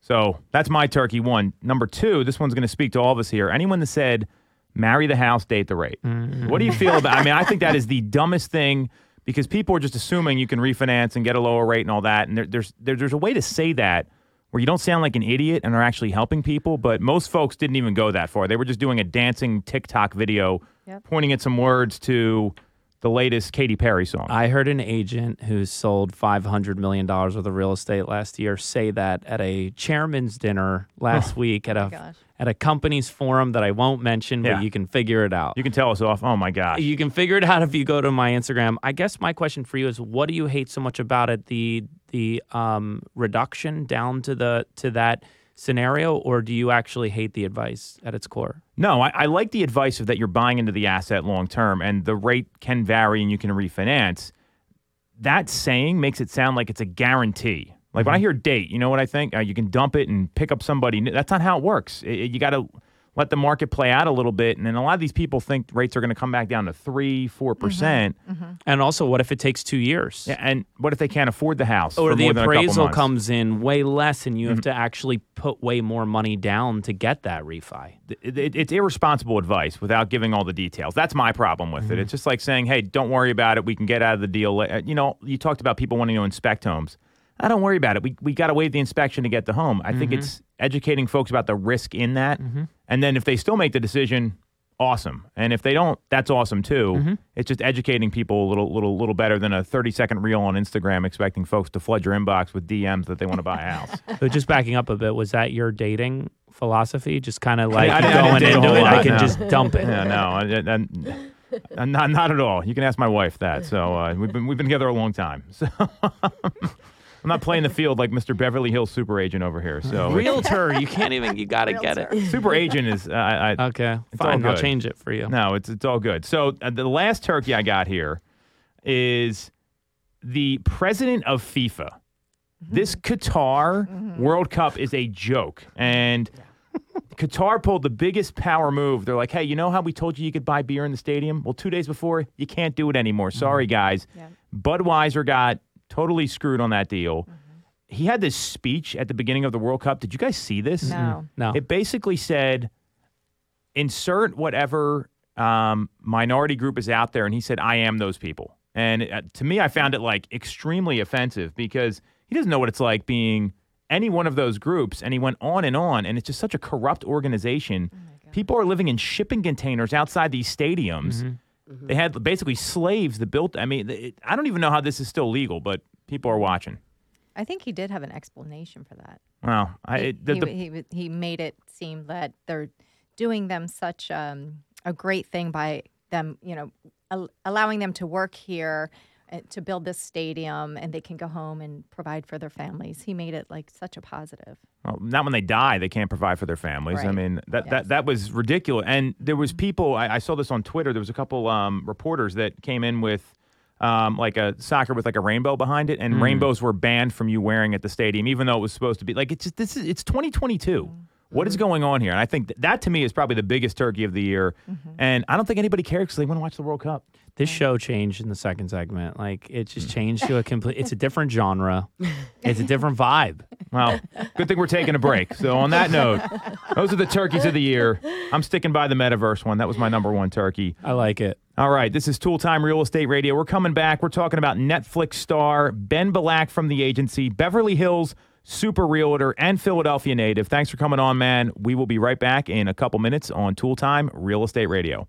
Speaker 1: So that's my turkey one. Number two, this one's going to speak to all of us here. Anyone that said, marry the house, date the rate. Mm-hmm. What do you feel about I mean, I think that is the dumbest thing because people are just assuming you can refinance and get a lower rate and all that. And there, there's, there, there's a way to say that where you don't sound like an idiot and are actually helping people. But most folks didn't even go that far. They were just doing a dancing TikTok video
Speaker 4: Yep.
Speaker 1: pointing at some words to the latest Katy Perry song.
Speaker 2: I heard an agent who sold $500 million worth of real estate last year say that at a chairman's dinner last week at a
Speaker 4: gosh.
Speaker 2: at a company's forum that I won't mention, but
Speaker 1: Yeah.
Speaker 2: you can figure it out.
Speaker 1: You can tell us off. Oh my gosh.
Speaker 2: You can figure it out if you go to my Instagram. I guess my question for you is what do you hate so much about it? The the um, reduction down to the to that scenario, or do you actually hate the advice at its core?
Speaker 1: No, I, I like the advice of that you're buying into the asset long term, and the rate can vary, and you can refinance. That saying makes it sound like it's a guarantee. Like when I hear date, you know what I think? Uh, you can dump it and pick up somebody. That's not how it works. It- it- you got to let the market play out a little bit, and then a lot of these people think rates are going to come back down to three, four mm-hmm, percent. Mm-hmm.
Speaker 2: And also, what if it takes two years?
Speaker 1: Yeah, and what if they can't afford the house?
Speaker 2: Or
Speaker 1: for
Speaker 2: the
Speaker 1: more than a
Speaker 2: appraisal comes in way less, and you have mm-hmm. to actually put way more money down to get that refi.
Speaker 1: it, it- it's irresponsible advice without giving all the details. That's my problem with it. It's just like saying, "Hey, don't worry about it. We can get out of the deal." la- uh, You know, you talked about people wanting to inspect homes. I don't worry about it. We we got to waive the inspection to get the home. I think it's educating folks about the risk in that, and then if they still make the decision, awesome. And if they don't, that's awesome too. It's just educating people a little little little better than a thirty second reel on Instagram, expecting folks to flood your inbox with DMs that they want to buy a house.
Speaker 2: So just backing up a bit, was that your dating philosophy? Just kind of like
Speaker 1: I I
Speaker 2: going
Speaker 1: didn't do a
Speaker 2: into it, I can
Speaker 1: no.
Speaker 2: just dump it.
Speaker 1: Yeah, no, I, I, I- not not at all. You can ask my wife that. So uh, we've been we've been together a long time. So I'm not playing the field like Mr. Beverly Hills super agent over here. So
Speaker 2: Realtor, you can't even. You got to get it.
Speaker 1: super agent is uh, I, I,
Speaker 2: Okay,
Speaker 1: It's all
Speaker 2: fine. I'll
Speaker 1: good.
Speaker 2: change it for you.
Speaker 1: no, it's it's all good. So uh, the last turkey I got here is the president of FIFA. This Qatar World Cup is a joke, and Qatar pulled the biggest power move. They're like, "Hey, you know how we told you you could buy beer in the stadium? Well, two days before, you can't do it anymore. Sorry, guys."
Speaker 4: Yeah.
Speaker 1: Budweiser got totally screwed on that deal. He had this speech at the beginning of the World Cup. Did you guys see this?
Speaker 4: No.
Speaker 2: No.
Speaker 1: It basically said, insert whatever um, minority group is out there, and he said, "I am those people." And uh, to me, I found it like extremely offensive because he doesn't know what it's like being any one of those groups, and he went on and on, and it's just such a corrupt organization. People are living in shipping containers outside these stadiums. They had basically slaves that built. I mean, it, I don't even know how this is still legal, but people are watching.
Speaker 4: I think he did have an explanation for that.
Speaker 1: Well, I,
Speaker 4: He,
Speaker 1: it, the,
Speaker 4: he,
Speaker 1: the,
Speaker 4: he, he made it seem that they're doing them such um, a great thing by them, you know, al- allowing them to work here to build this stadium and they can go home and provide for their families. He made it like such a positive.
Speaker 1: Well, not when they die, they can't provide for their families. I mean, that,
Speaker 4: Yes.
Speaker 1: that that was ridiculous. And there was people. I, I saw this on Twitter. There was a couple um, reporters that came in with um, like a soccer with like a rainbow behind it, and
Speaker 2: Mm.
Speaker 1: rainbows were banned from you wearing at the stadium, even though it was supposed to be like it's just this is it's 2022. What
Speaker 2: Mm.
Speaker 1: going on here? And I think th- that to me is probably the biggest turkey of the year.
Speaker 2: Mm-hmm.
Speaker 1: And I don't think anybody cares because they want to watch the World Cup.
Speaker 2: This show changed in the second segment. Like it just changed to a complete. It's a different genre. It's a different vibe.
Speaker 1: Well, good thing we're taking a break. So on that note, those are the turkeys of the year. I'm sticking by the metaverse one. That was my number one turkey.
Speaker 2: I like it.
Speaker 1: All right, this is Tool Time Real Estate Radio. We're coming back. We're talking about Netflix star Ben Belack from the agency, Beverly Hills super realtor, and Philadelphia native. Thanks for coming on, man. We will be right back in a couple minutes on Tool Time Real Estate Radio.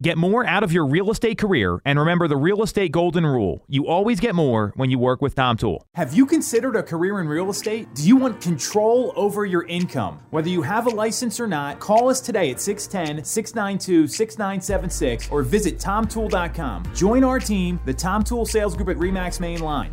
Speaker 1: Get more out of your real estate career and remember the real estate golden rule. You always get more when you work with Tom Toole.
Speaker 7: Have you considered a career in real estate? Do you want control over your income? Whether you have a license or not, call us today at 610 692 6976 or visit tomtoole.com. Join our team, the Tom Toole Sales Group at REMAX Main Line.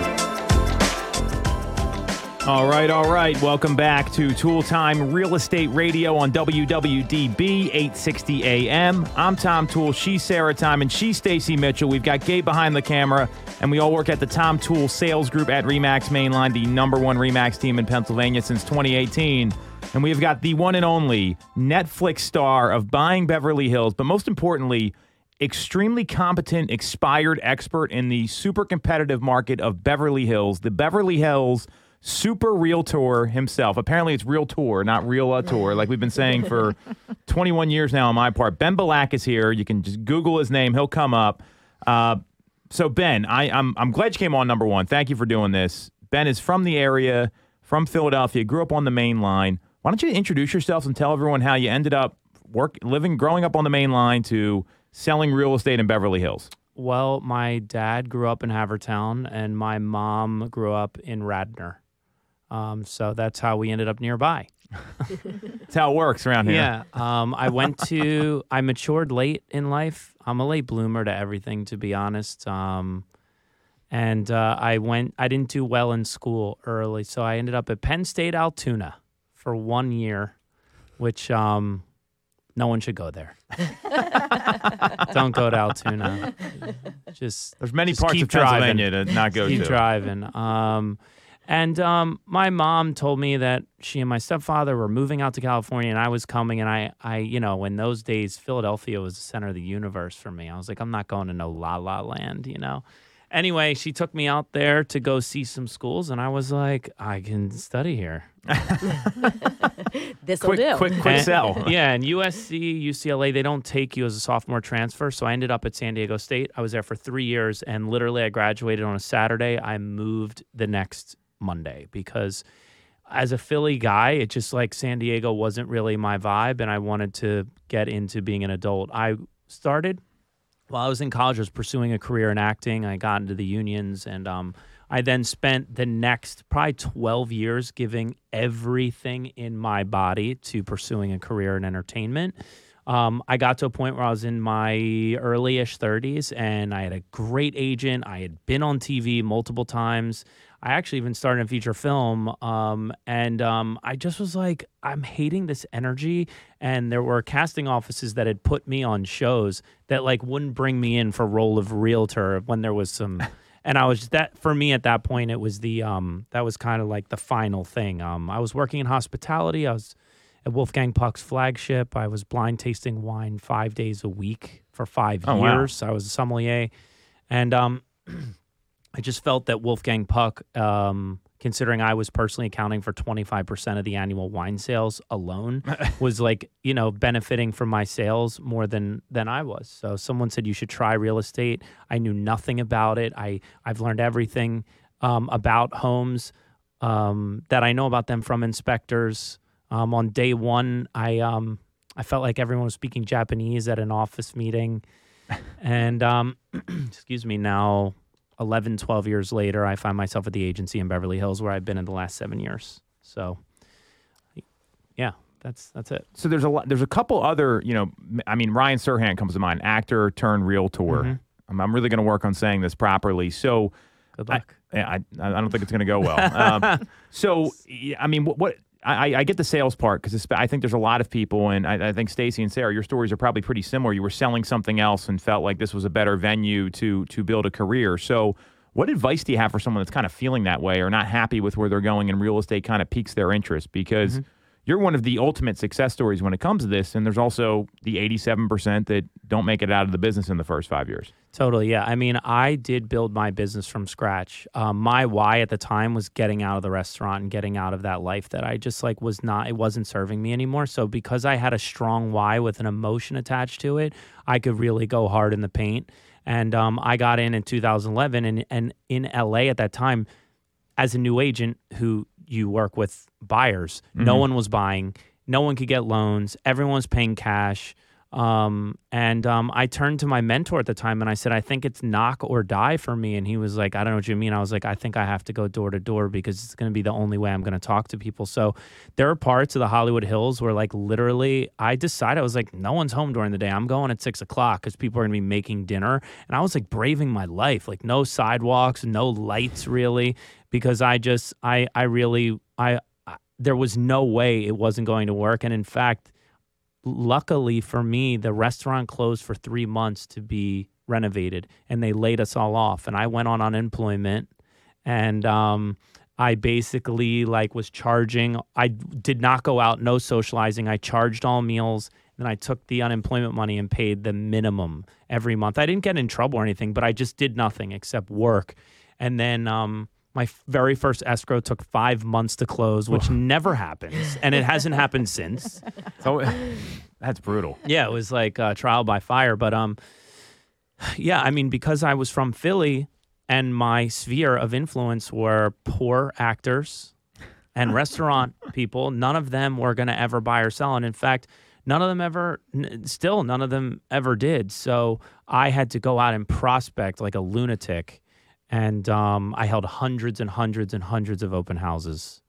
Speaker 1: All right, all right. Welcome back to Tool Time Real Estate Radio on WWDB 860 AM. I'm Tom Toole. She's Sarah Time, and she's Stacy Mitchell. We've got Gabe behind the camera, and we all work at the Tom Toole Sales Group at Remax Mainline, the number one Remax team in Pennsylvania since 2018. And we've got the one and only Netflix star of Buying Beverly Hills, but most importantly, extremely competent, expired expert in the super competitive market of Beverly Hills, the Beverly Hills super realtor himself. Apparently, it's real tour, not real uh, tour, like we've been saying for 21 years now on my part. Ben Belack is here. You can just Google his name, he'll come up. Uh, so, Ben, I, I'm, I'm glad you came on, number one. Thank you for doing this. Ben is from the area, from Philadelphia, grew up on the main line. Why don't you introduce yourself and tell everyone how you ended up work living, growing up on the main line to selling real estate in Beverly Hills?
Speaker 2: Well, my dad grew up in Havertown, and my mom grew up in Radnor. Um, so that's how we ended up nearby.
Speaker 1: That's how it works around here.
Speaker 2: Yeah. Um, I went to, I matured late in life. I'm a late bloomer to everything, to be honest. Um, and uh, I went, I didn't do well in school early. So I ended up at Penn State Altoona for one year, which um, no one should go there. Don't go to Altoona. Just
Speaker 1: There's many
Speaker 2: just
Speaker 1: parts
Speaker 2: keep
Speaker 1: of Pennsylvania
Speaker 2: driving.
Speaker 1: to not go
Speaker 2: keep
Speaker 1: to.
Speaker 2: driving. Um, and um, my mom told me that she and my stepfather were moving out to California, and I was coming. And I, I, you know, in those days, Philadelphia was the center of the universe for me. I was like, I'm not going to no La La Land, you know. Anyway, she took me out there to go see some schools, and I was like, I can study here.
Speaker 3: This will do.
Speaker 1: quick, quick
Speaker 2: And-
Speaker 1: sell.
Speaker 2: yeah, and USC, UCLA, they don't take you as a sophomore transfer. So I ended up at San Diego State. I was there for three years, and literally, I graduated on a Saturday. I moved the next Monday because, as a Philly guy, it just like San Diego wasn't really my vibe, and I wanted to get into being an adult. I started while I was in college, I was pursuing a career in acting. I got into the unions, and um, I then spent the next probably 12 years giving everything in my body to pursuing a career in entertainment. Um, I got to a point where I was in my early-ish 30s, and I had a great agent. I had been on TV multiple times. I actually even started in feature film, um, and um, I just was like, I'm hating this energy. And there were casting offices that had put me on shows that like wouldn't bring me in for role of realtor when there was some. And I was that for me at that point, it was the um that was kind of like the final thing. Um, I was working in hospitality. I was at Wolfgang Puck's flagship. I was blind tasting wine five days a week for five
Speaker 1: Oh, wow.
Speaker 2: years. I was a sommelier, and um, I just felt that Wolfgang Puck, um, considering I was personally accounting for 25% of the annual wine sales alone, was like, you know, benefiting from my sales more than than I was. So someone said you should try real estate. I knew nothing about it. I I've learned everything um, about homes um, that I know about them from inspectors. Um, on day one, I um, I felt like everyone was speaking Japanese at an office meeting, and um, excuse me now 11, 12 years later, I find myself at the agency in Beverly Hills where I've been in the last seven years. So, yeah, that's that's it.
Speaker 1: So there's a lot. There's a couple other. You know, I mean, Ryan Serhant comes to mind, actor turned realtor.
Speaker 2: Mhm.
Speaker 1: I'm, I'm really going to work on saying this properly. So
Speaker 2: Good
Speaker 1: I,
Speaker 2: luck.
Speaker 1: yeah, I, I don't think it's going to go well. um, so, I mean, what, what I, I get the sales part because I think there's a lot of people, and I, I think Stacy and Sarah, your stories are probably pretty similar. You were selling something else and felt like this was a better venue to to build a career. So, what advice do you have for someone that's kind of feeling that way or not happy with where they're going, and real estate kind of piques their interest? Because mm-hmm. You're one of the ultimate success stories when it comes to this. And there's also the 87% that don't make it out of the business in the first five years.
Speaker 2: Totally, yeah. I mean, I did build my business from scratch. Um, my why at the time was getting out of the restaurant and getting out of that life that I just like was not. It wasn't serving me anymore. So because I had a strong why with an emotion attached to it, I could really go hard in the paint. And um, I got in in 2011, and and in LA at that time, as a new agent who you work with buyers, no one was buying, no one could get loans, everyone was paying cash. Um, and um, I turned to my mentor at the time and I said, I think it's knock or die for me. And he was like, I don't know what you mean. I was like, I think I have to go door to door because it's going to be the only way I'm going to talk to people. So there are parts of the Hollywood Hills where, like, literally, I decided, I was like, no one's home during the day. I'm going at six o'clock because people are going to be making dinner. And I was like braving my life, like, no sidewalks, no lights really, because I just, I, I really, I, I there was no way it wasn't going to work. And in fact, luckily for me, the restaurant closed for three months to be renovated, and they laid us all off. And I went on unemployment, and um, I basically like was charging. I did not go out, no socializing. I charged all meals. And I took the unemployment money and paid the minimum every month. I didn't get in trouble or anything, but I just did nothing except work. And then um, my very first escrow took five months to close, which never happens, and it hasn't happened since.
Speaker 1: So that's brutal.
Speaker 2: Yeah, it was like uh, trial by fire. But um, yeah, I mean, because I was from Philly and my sphere of influence were poor actors and restaurant people, none of them were going to ever buy or sell. And in fact, none of them ever, n- still, none of them ever did. So I had to go out and prospect like a lunatic. And um, I held hundreds and hundreds and hundreds of open houses.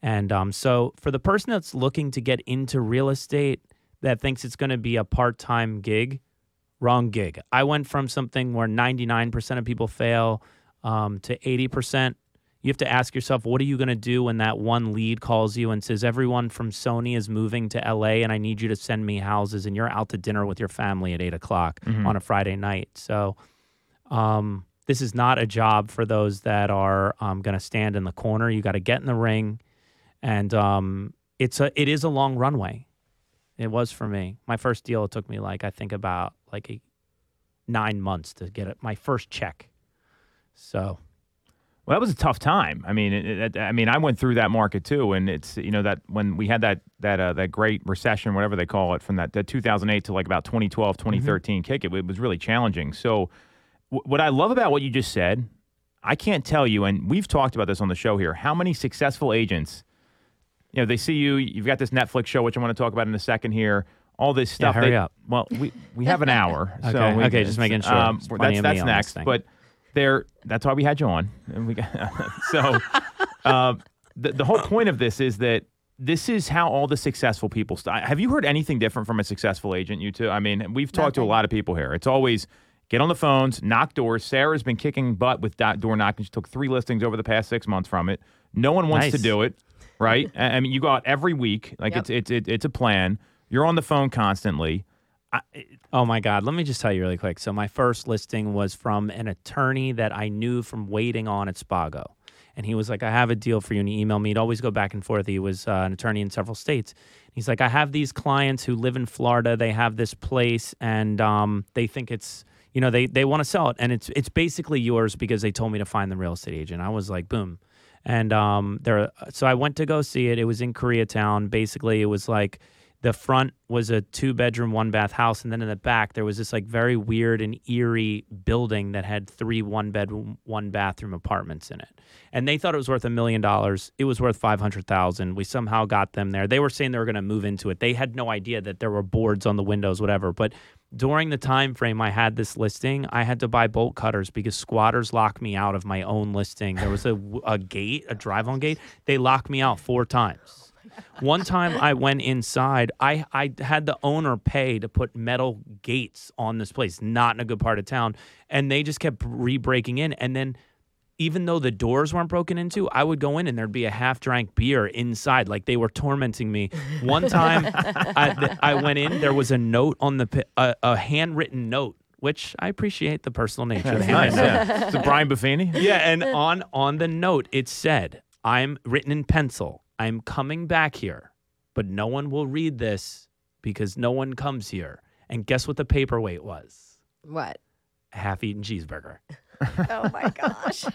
Speaker 2: And um, so, for the person that's looking to get into real estate that thinks it's going to be a part time gig, wrong gig. I went from something where 99% of people fail um, to 80%. You have to ask yourself, what are you going to do when that one lead calls you and says, everyone from Sony is moving to LA and I need you to send me houses and you're out to dinner with your family at eight o'clock on a Friday night. So, um, this is not a job for those that are um, going to stand in the corner. You got to get in the ring, and um, it's a it is a long runway. It was for me. My first deal it took me like I think about like a nine months to get my first check. So
Speaker 1: Well, that was a tough time. I mean, it, it, I mean, I went through that market too, and it's you know that when we had that that uh, that great recession, whatever they call it, from that, that 2008 to like about 2012, 2013 kick, it, it was really challenging. So, what I love about what you just said, I can't tell you, and we've talked about this on the show here, how many successful agents, you know, they see you, you've got this Netflix show, which I want to talk about in a second here. All this
Speaker 2: Yeah,
Speaker 1: stuff.
Speaker 2: hurry
Speaker 1: they-
Speaker 2: up.
Speaker 1: Well, we, we have an hour. so
Speaker 2: Okay,
Speaker 1: we-
Speaker 2: okay, just making sure.
Speaker 1: Um, that's
Speaker 2: of
Speaker 1: that's next.
Speaker 2: thing.
Speaker 1: But there, that's why we had you on. And we got, so uh, the, the whole point of this is that this is how all the successful people start. Have you heard anything different from a successful agent, you two? I mean, we've talked to a lot of people here. It's always get on the phones, knock doors. Sarah's been kicking butt with door knocking. She took three listings over the past six months from it. No one wants to do it, right? I I mean, you go out every week. Like
Speaker 3: Yep.
Speaker 1: it's, it's, it's, it's a plan. You're on the phone constantly.
Speaker 2: Oh my God. Let me just tell you really quick. So, my first listing was from an attorney that I knew from waiting on at Spago. And he was like, I have a deal for you. And he emailed me. He'd always go back and forth. He was uh, an attorney in several states. He's like, I have these clients who live in Florida. They have this place and um, they think it's, you know, they, they want to sell it. And it's, it's basically yours because they told me to find the real estate agent. I was like, boom. And um, there, so I went to go see it. It was in Koreatown. Basically, it was like the front was a two bedroom, one bath house. And then in the back, there was this like very weird and eerie building that had three one bedroom, one bathroom apartments in it. And they thought it was worth a million dollars. It was worth 500,000. We somehow got them there. They were saying they were going to move into it. They had no idea that there were boards on the windows, whatever. But during the time frame I had this listing, I had to buy bolt cutters because squatters locked me out of my own listing. There was a, a gate, a drive on gate. They locked me out four times. One time I went inside, I, I had the owner pay to put metal gates on this place, not in a good part of town. And they just kept re breaking in. And then, even though the doors weren't broken into, I would go in and there'd be a half drank beer inside. Like they were tormenting me. One time I, th- I went in, there was a note on the, pi- a, a handwritten note. Which I appreciate the personal nature of the
Speaker 1: Nice.
Speaker 2: note.
Speaker 1: Yeah. So Brian Buffini.
Speaker 2: Yeah, and on on the note it said, "I'm written in pencil. I'm coming back here but no one will read this because no one comes here. And guess what the paperweight was?
Speaker 3: What?
Speaker 2: A half-eaten cheeseburger.
Speaker 4: Oh my gosh.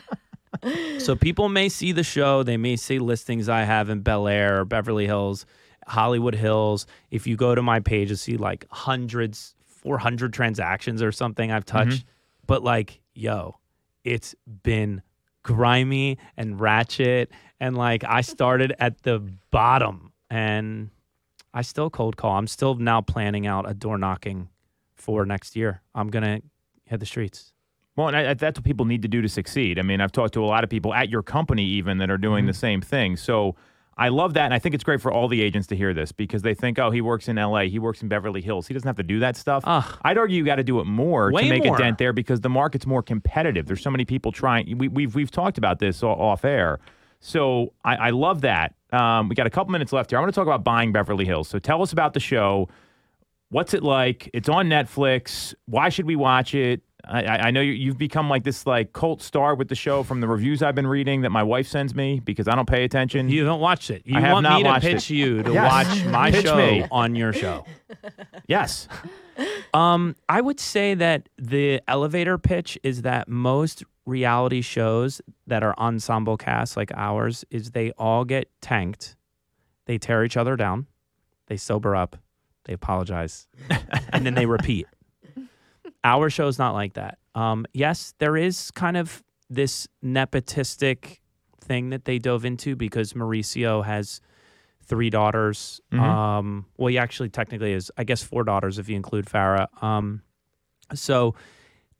Speaker 2: So people may see the show, they may see listings I have in Bel Air or Beverly Hills, Hollywood Hills. If you go to my page, you see like hundreds, 400 transactions or something I've touched. Mm-hmm. But like, yo, it's been grimy and ratchet. And like, I started at the bottom and I still cold call. I'm still now planning out a door knocking for next year. I'm going to hit the streets.
Speaker 1: Well, and I, that's what people need to do to succeed. I mean, I've talked to a lot of people at your company even that are doing the same thing. So I love that, and I think it's great for all the agents to hear this because they think, oh, he works in L.A., he works in Beverly Hills, he doesn't have to do that stuff.
Speaker 2: Ugh.
Speaker 1: I'd argue you got to do it more
Speaker 2: Way
Speaker 1: to make
Speaker 2: more.
Speaker 1: a dent there because the market's more competitive. There's so many people trying. We, we've we've talked about this off air. So I, I love that. Um, we got a couple minutes left here. I want to talk about buying Beverly Hills. So tell us about the show. What's it like? It's on Netflix. Why should we watch it? I, I know you, you've become like this like cult star with the show from the reviews I've been reading that my wife sends me because I don't pay attention.
Speaker 2: You haven't watched it. You
Speaker 1: I have
Speaker 2: want
Speaker 1: not
Speaker 2: me to
Speaker 1: watched
Speaker 2: pitch
Speaker 1: it.
Speaker 2: you to
Speaker 1: Yes.
Speaker 2: watch my
Speaker 1: Pitch
Speaker 2: show
Speaker 1: me.
Speaker 2: on your show.
Speaker 1: yes.
Speaker 2: Um, I would say that the elevator pitch is that most reality shows that are ensemble casts like ours is they all get tanked, they tear each other down, they sober up, they apologize, and then they repeat. Our show's not like that. Um, yes, there is kind of this nepotistic thing that they dove into because Mauricio has three daughters.
Speaker 1: Mhm.
Speaker 2: Um, well, he actually technically is, I guess, four daughters if you include Farrah. Um, so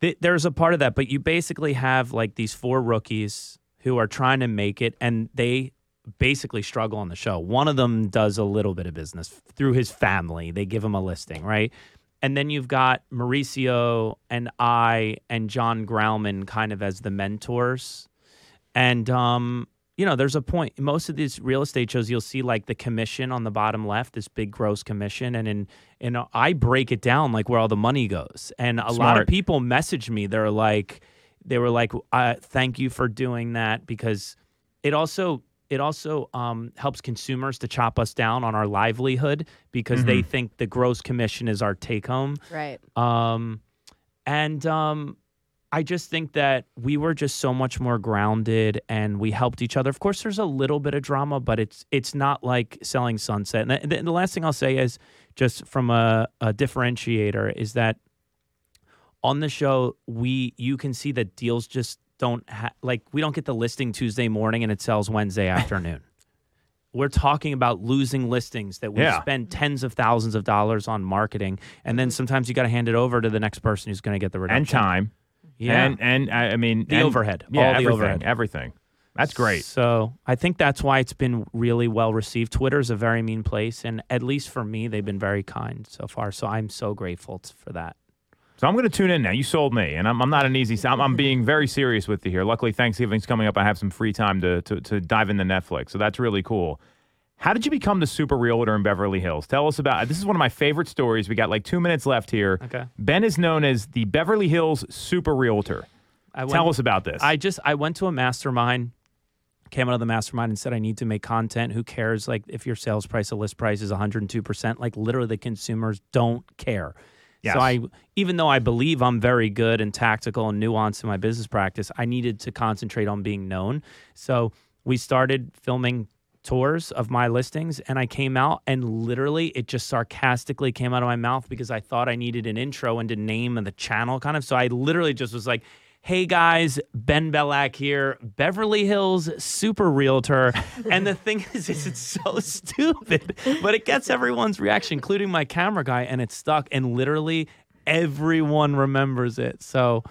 Speaker 2: th- there's a part of that, but you basically have like these four rookies who are trying to make it, and they basically struggle on the show. One of them does a little bit of business through his family. They give him a listing, right? And then you've got Mauricio and I and Jon Grauman kind of as the mentors. And um, you know, there's a point. Most of these real estate shows, you'll see like the commission on the bottom left, this big gross commission, and in and I break it down like where all the money goes. And a lot of people message me. They're like, they were like, uh, "Thank you for doing that," because it also it also um, helps consumers to chop us down on our livelihood because they think the gross commission is our take home.
Speaker 3: Right.
Speaker 2: Um, and um, I just think that we were just so much more grounded and we helped each other. Of course, there's a little bit of drama, but it's it's not like selling sunset. And the, the last thing I'll say is just from a, a differentiator is that on the show we you can see that deals just don't ha- like we don't get the listing Tuesday morning and it sells Wednesday afternoon. We're talking about losing listings that we
Speaker 1: Yeah.
Speaker 2: spend tens of thousands of dollars on marketing, and then mm-hmm. sometimes you got to hand it over to the next person who's going to get the reduction.
Speaker 1: And time.
Speaker 2: yeah,
Speaker 1: And and I mean
Speaker 2: The
Speaker 1: and-
Speaker 2: overhead.
Speaker 1: Yeah,
Speaker 2: All the
Speaker 1: everything.
Speaker 2: overhead.
Speaker 1: Everything. That's great.
Speaker 2: So I think that's why it's been really well received. Twitter's a very mean place, and at least for me, they've been very kind so far. So I'm so grateful for that.
Speaker 1: So I'm going to tune in now. You sold me, and I'm, I'm not an easy. I'm, I'm being very serious with you here. Luckily, Thanksgiving's coming up. I have some free time to, to to dive into Netflix, so that's really cool. How did you become the super realtor in Beverly Hills? Tell us about. This is one of my favorite stories. We got like two minutes left here.
Speaker 2: Okay.
Speaker 1: Ben is known as the Beverly Hills super realtor.
Speaker 2: I
Speaker 1: Tell us about this.
Speaker 2: I just I went to a mastermind, came out of the mastermind and said I need to make content. Who cares? Like if your sales price, a list price is 102 percent. Like literally, the consumers don't care.
Speaker 1: Yes.
Speaker 2: So I, even though I believe I'm very good and tactical and nuanced in my business practice, I needed to concentrate on being known. So we started filming tours of my listings and I came out and literally it just sarcastically came out of my mouth because I thought I needed an intro and a name and the channel kind of. So I literally just was like, Hey guys, Ben Belack here, Beverly Hills super realtor. and the thing is, is it's so stupid, but it gets everyone's reaction, including my camera guy, and it's stuck. And literally everyone remembers it. So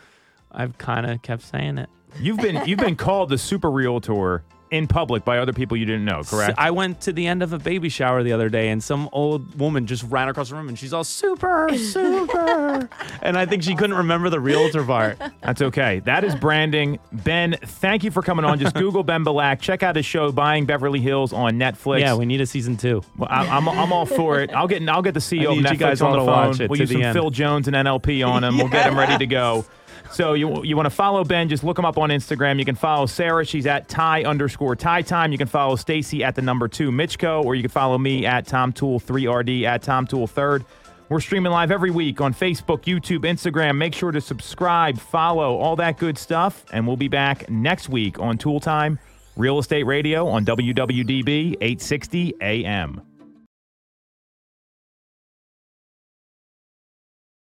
Speaker 2: I've kind of kept saying it.
Speaker 1: you've been you've been called the super realtor in public by other people you didn't know, correct?
Speaker 2: I went to the end of a baby shower the other day, and some old woman just ran across the room, and she's all super, super, and I think she couldn't remember the realtor part.
Speaker 1: That's okay. That is branding. Ben, thank you for coming on. Just Google Ben Belack. Check out his show, Buying Beverly Hills, on Netflix.
Speaker 2: Yeah, we need a season two.
Speaker 1: Well, I, I'm, I'm all for it. I'll get I'll get the CEO of Netflix
Speaker 2: you guys
Speaker 1: on the phone. we'll use some
Speaker 2: end.
Speaker 1: Phil Jones and NLP on him. We'll get him ready to go. So you you want to follow Ben? Just look him up on Instagram. You can follow Sarah. She's at Ty underscore Ty Time. You can follow Stacy at the number two Mitchko, or you can follow me at Tom Toole three RD at Tom Toole third. We're streaming live every week on Facebook, YouTube, Instagram. Make sure to subscribe, follow, all that good stuff, and we'll be back next week on Tool Time Real Estate Radio on WWDB 860 AM.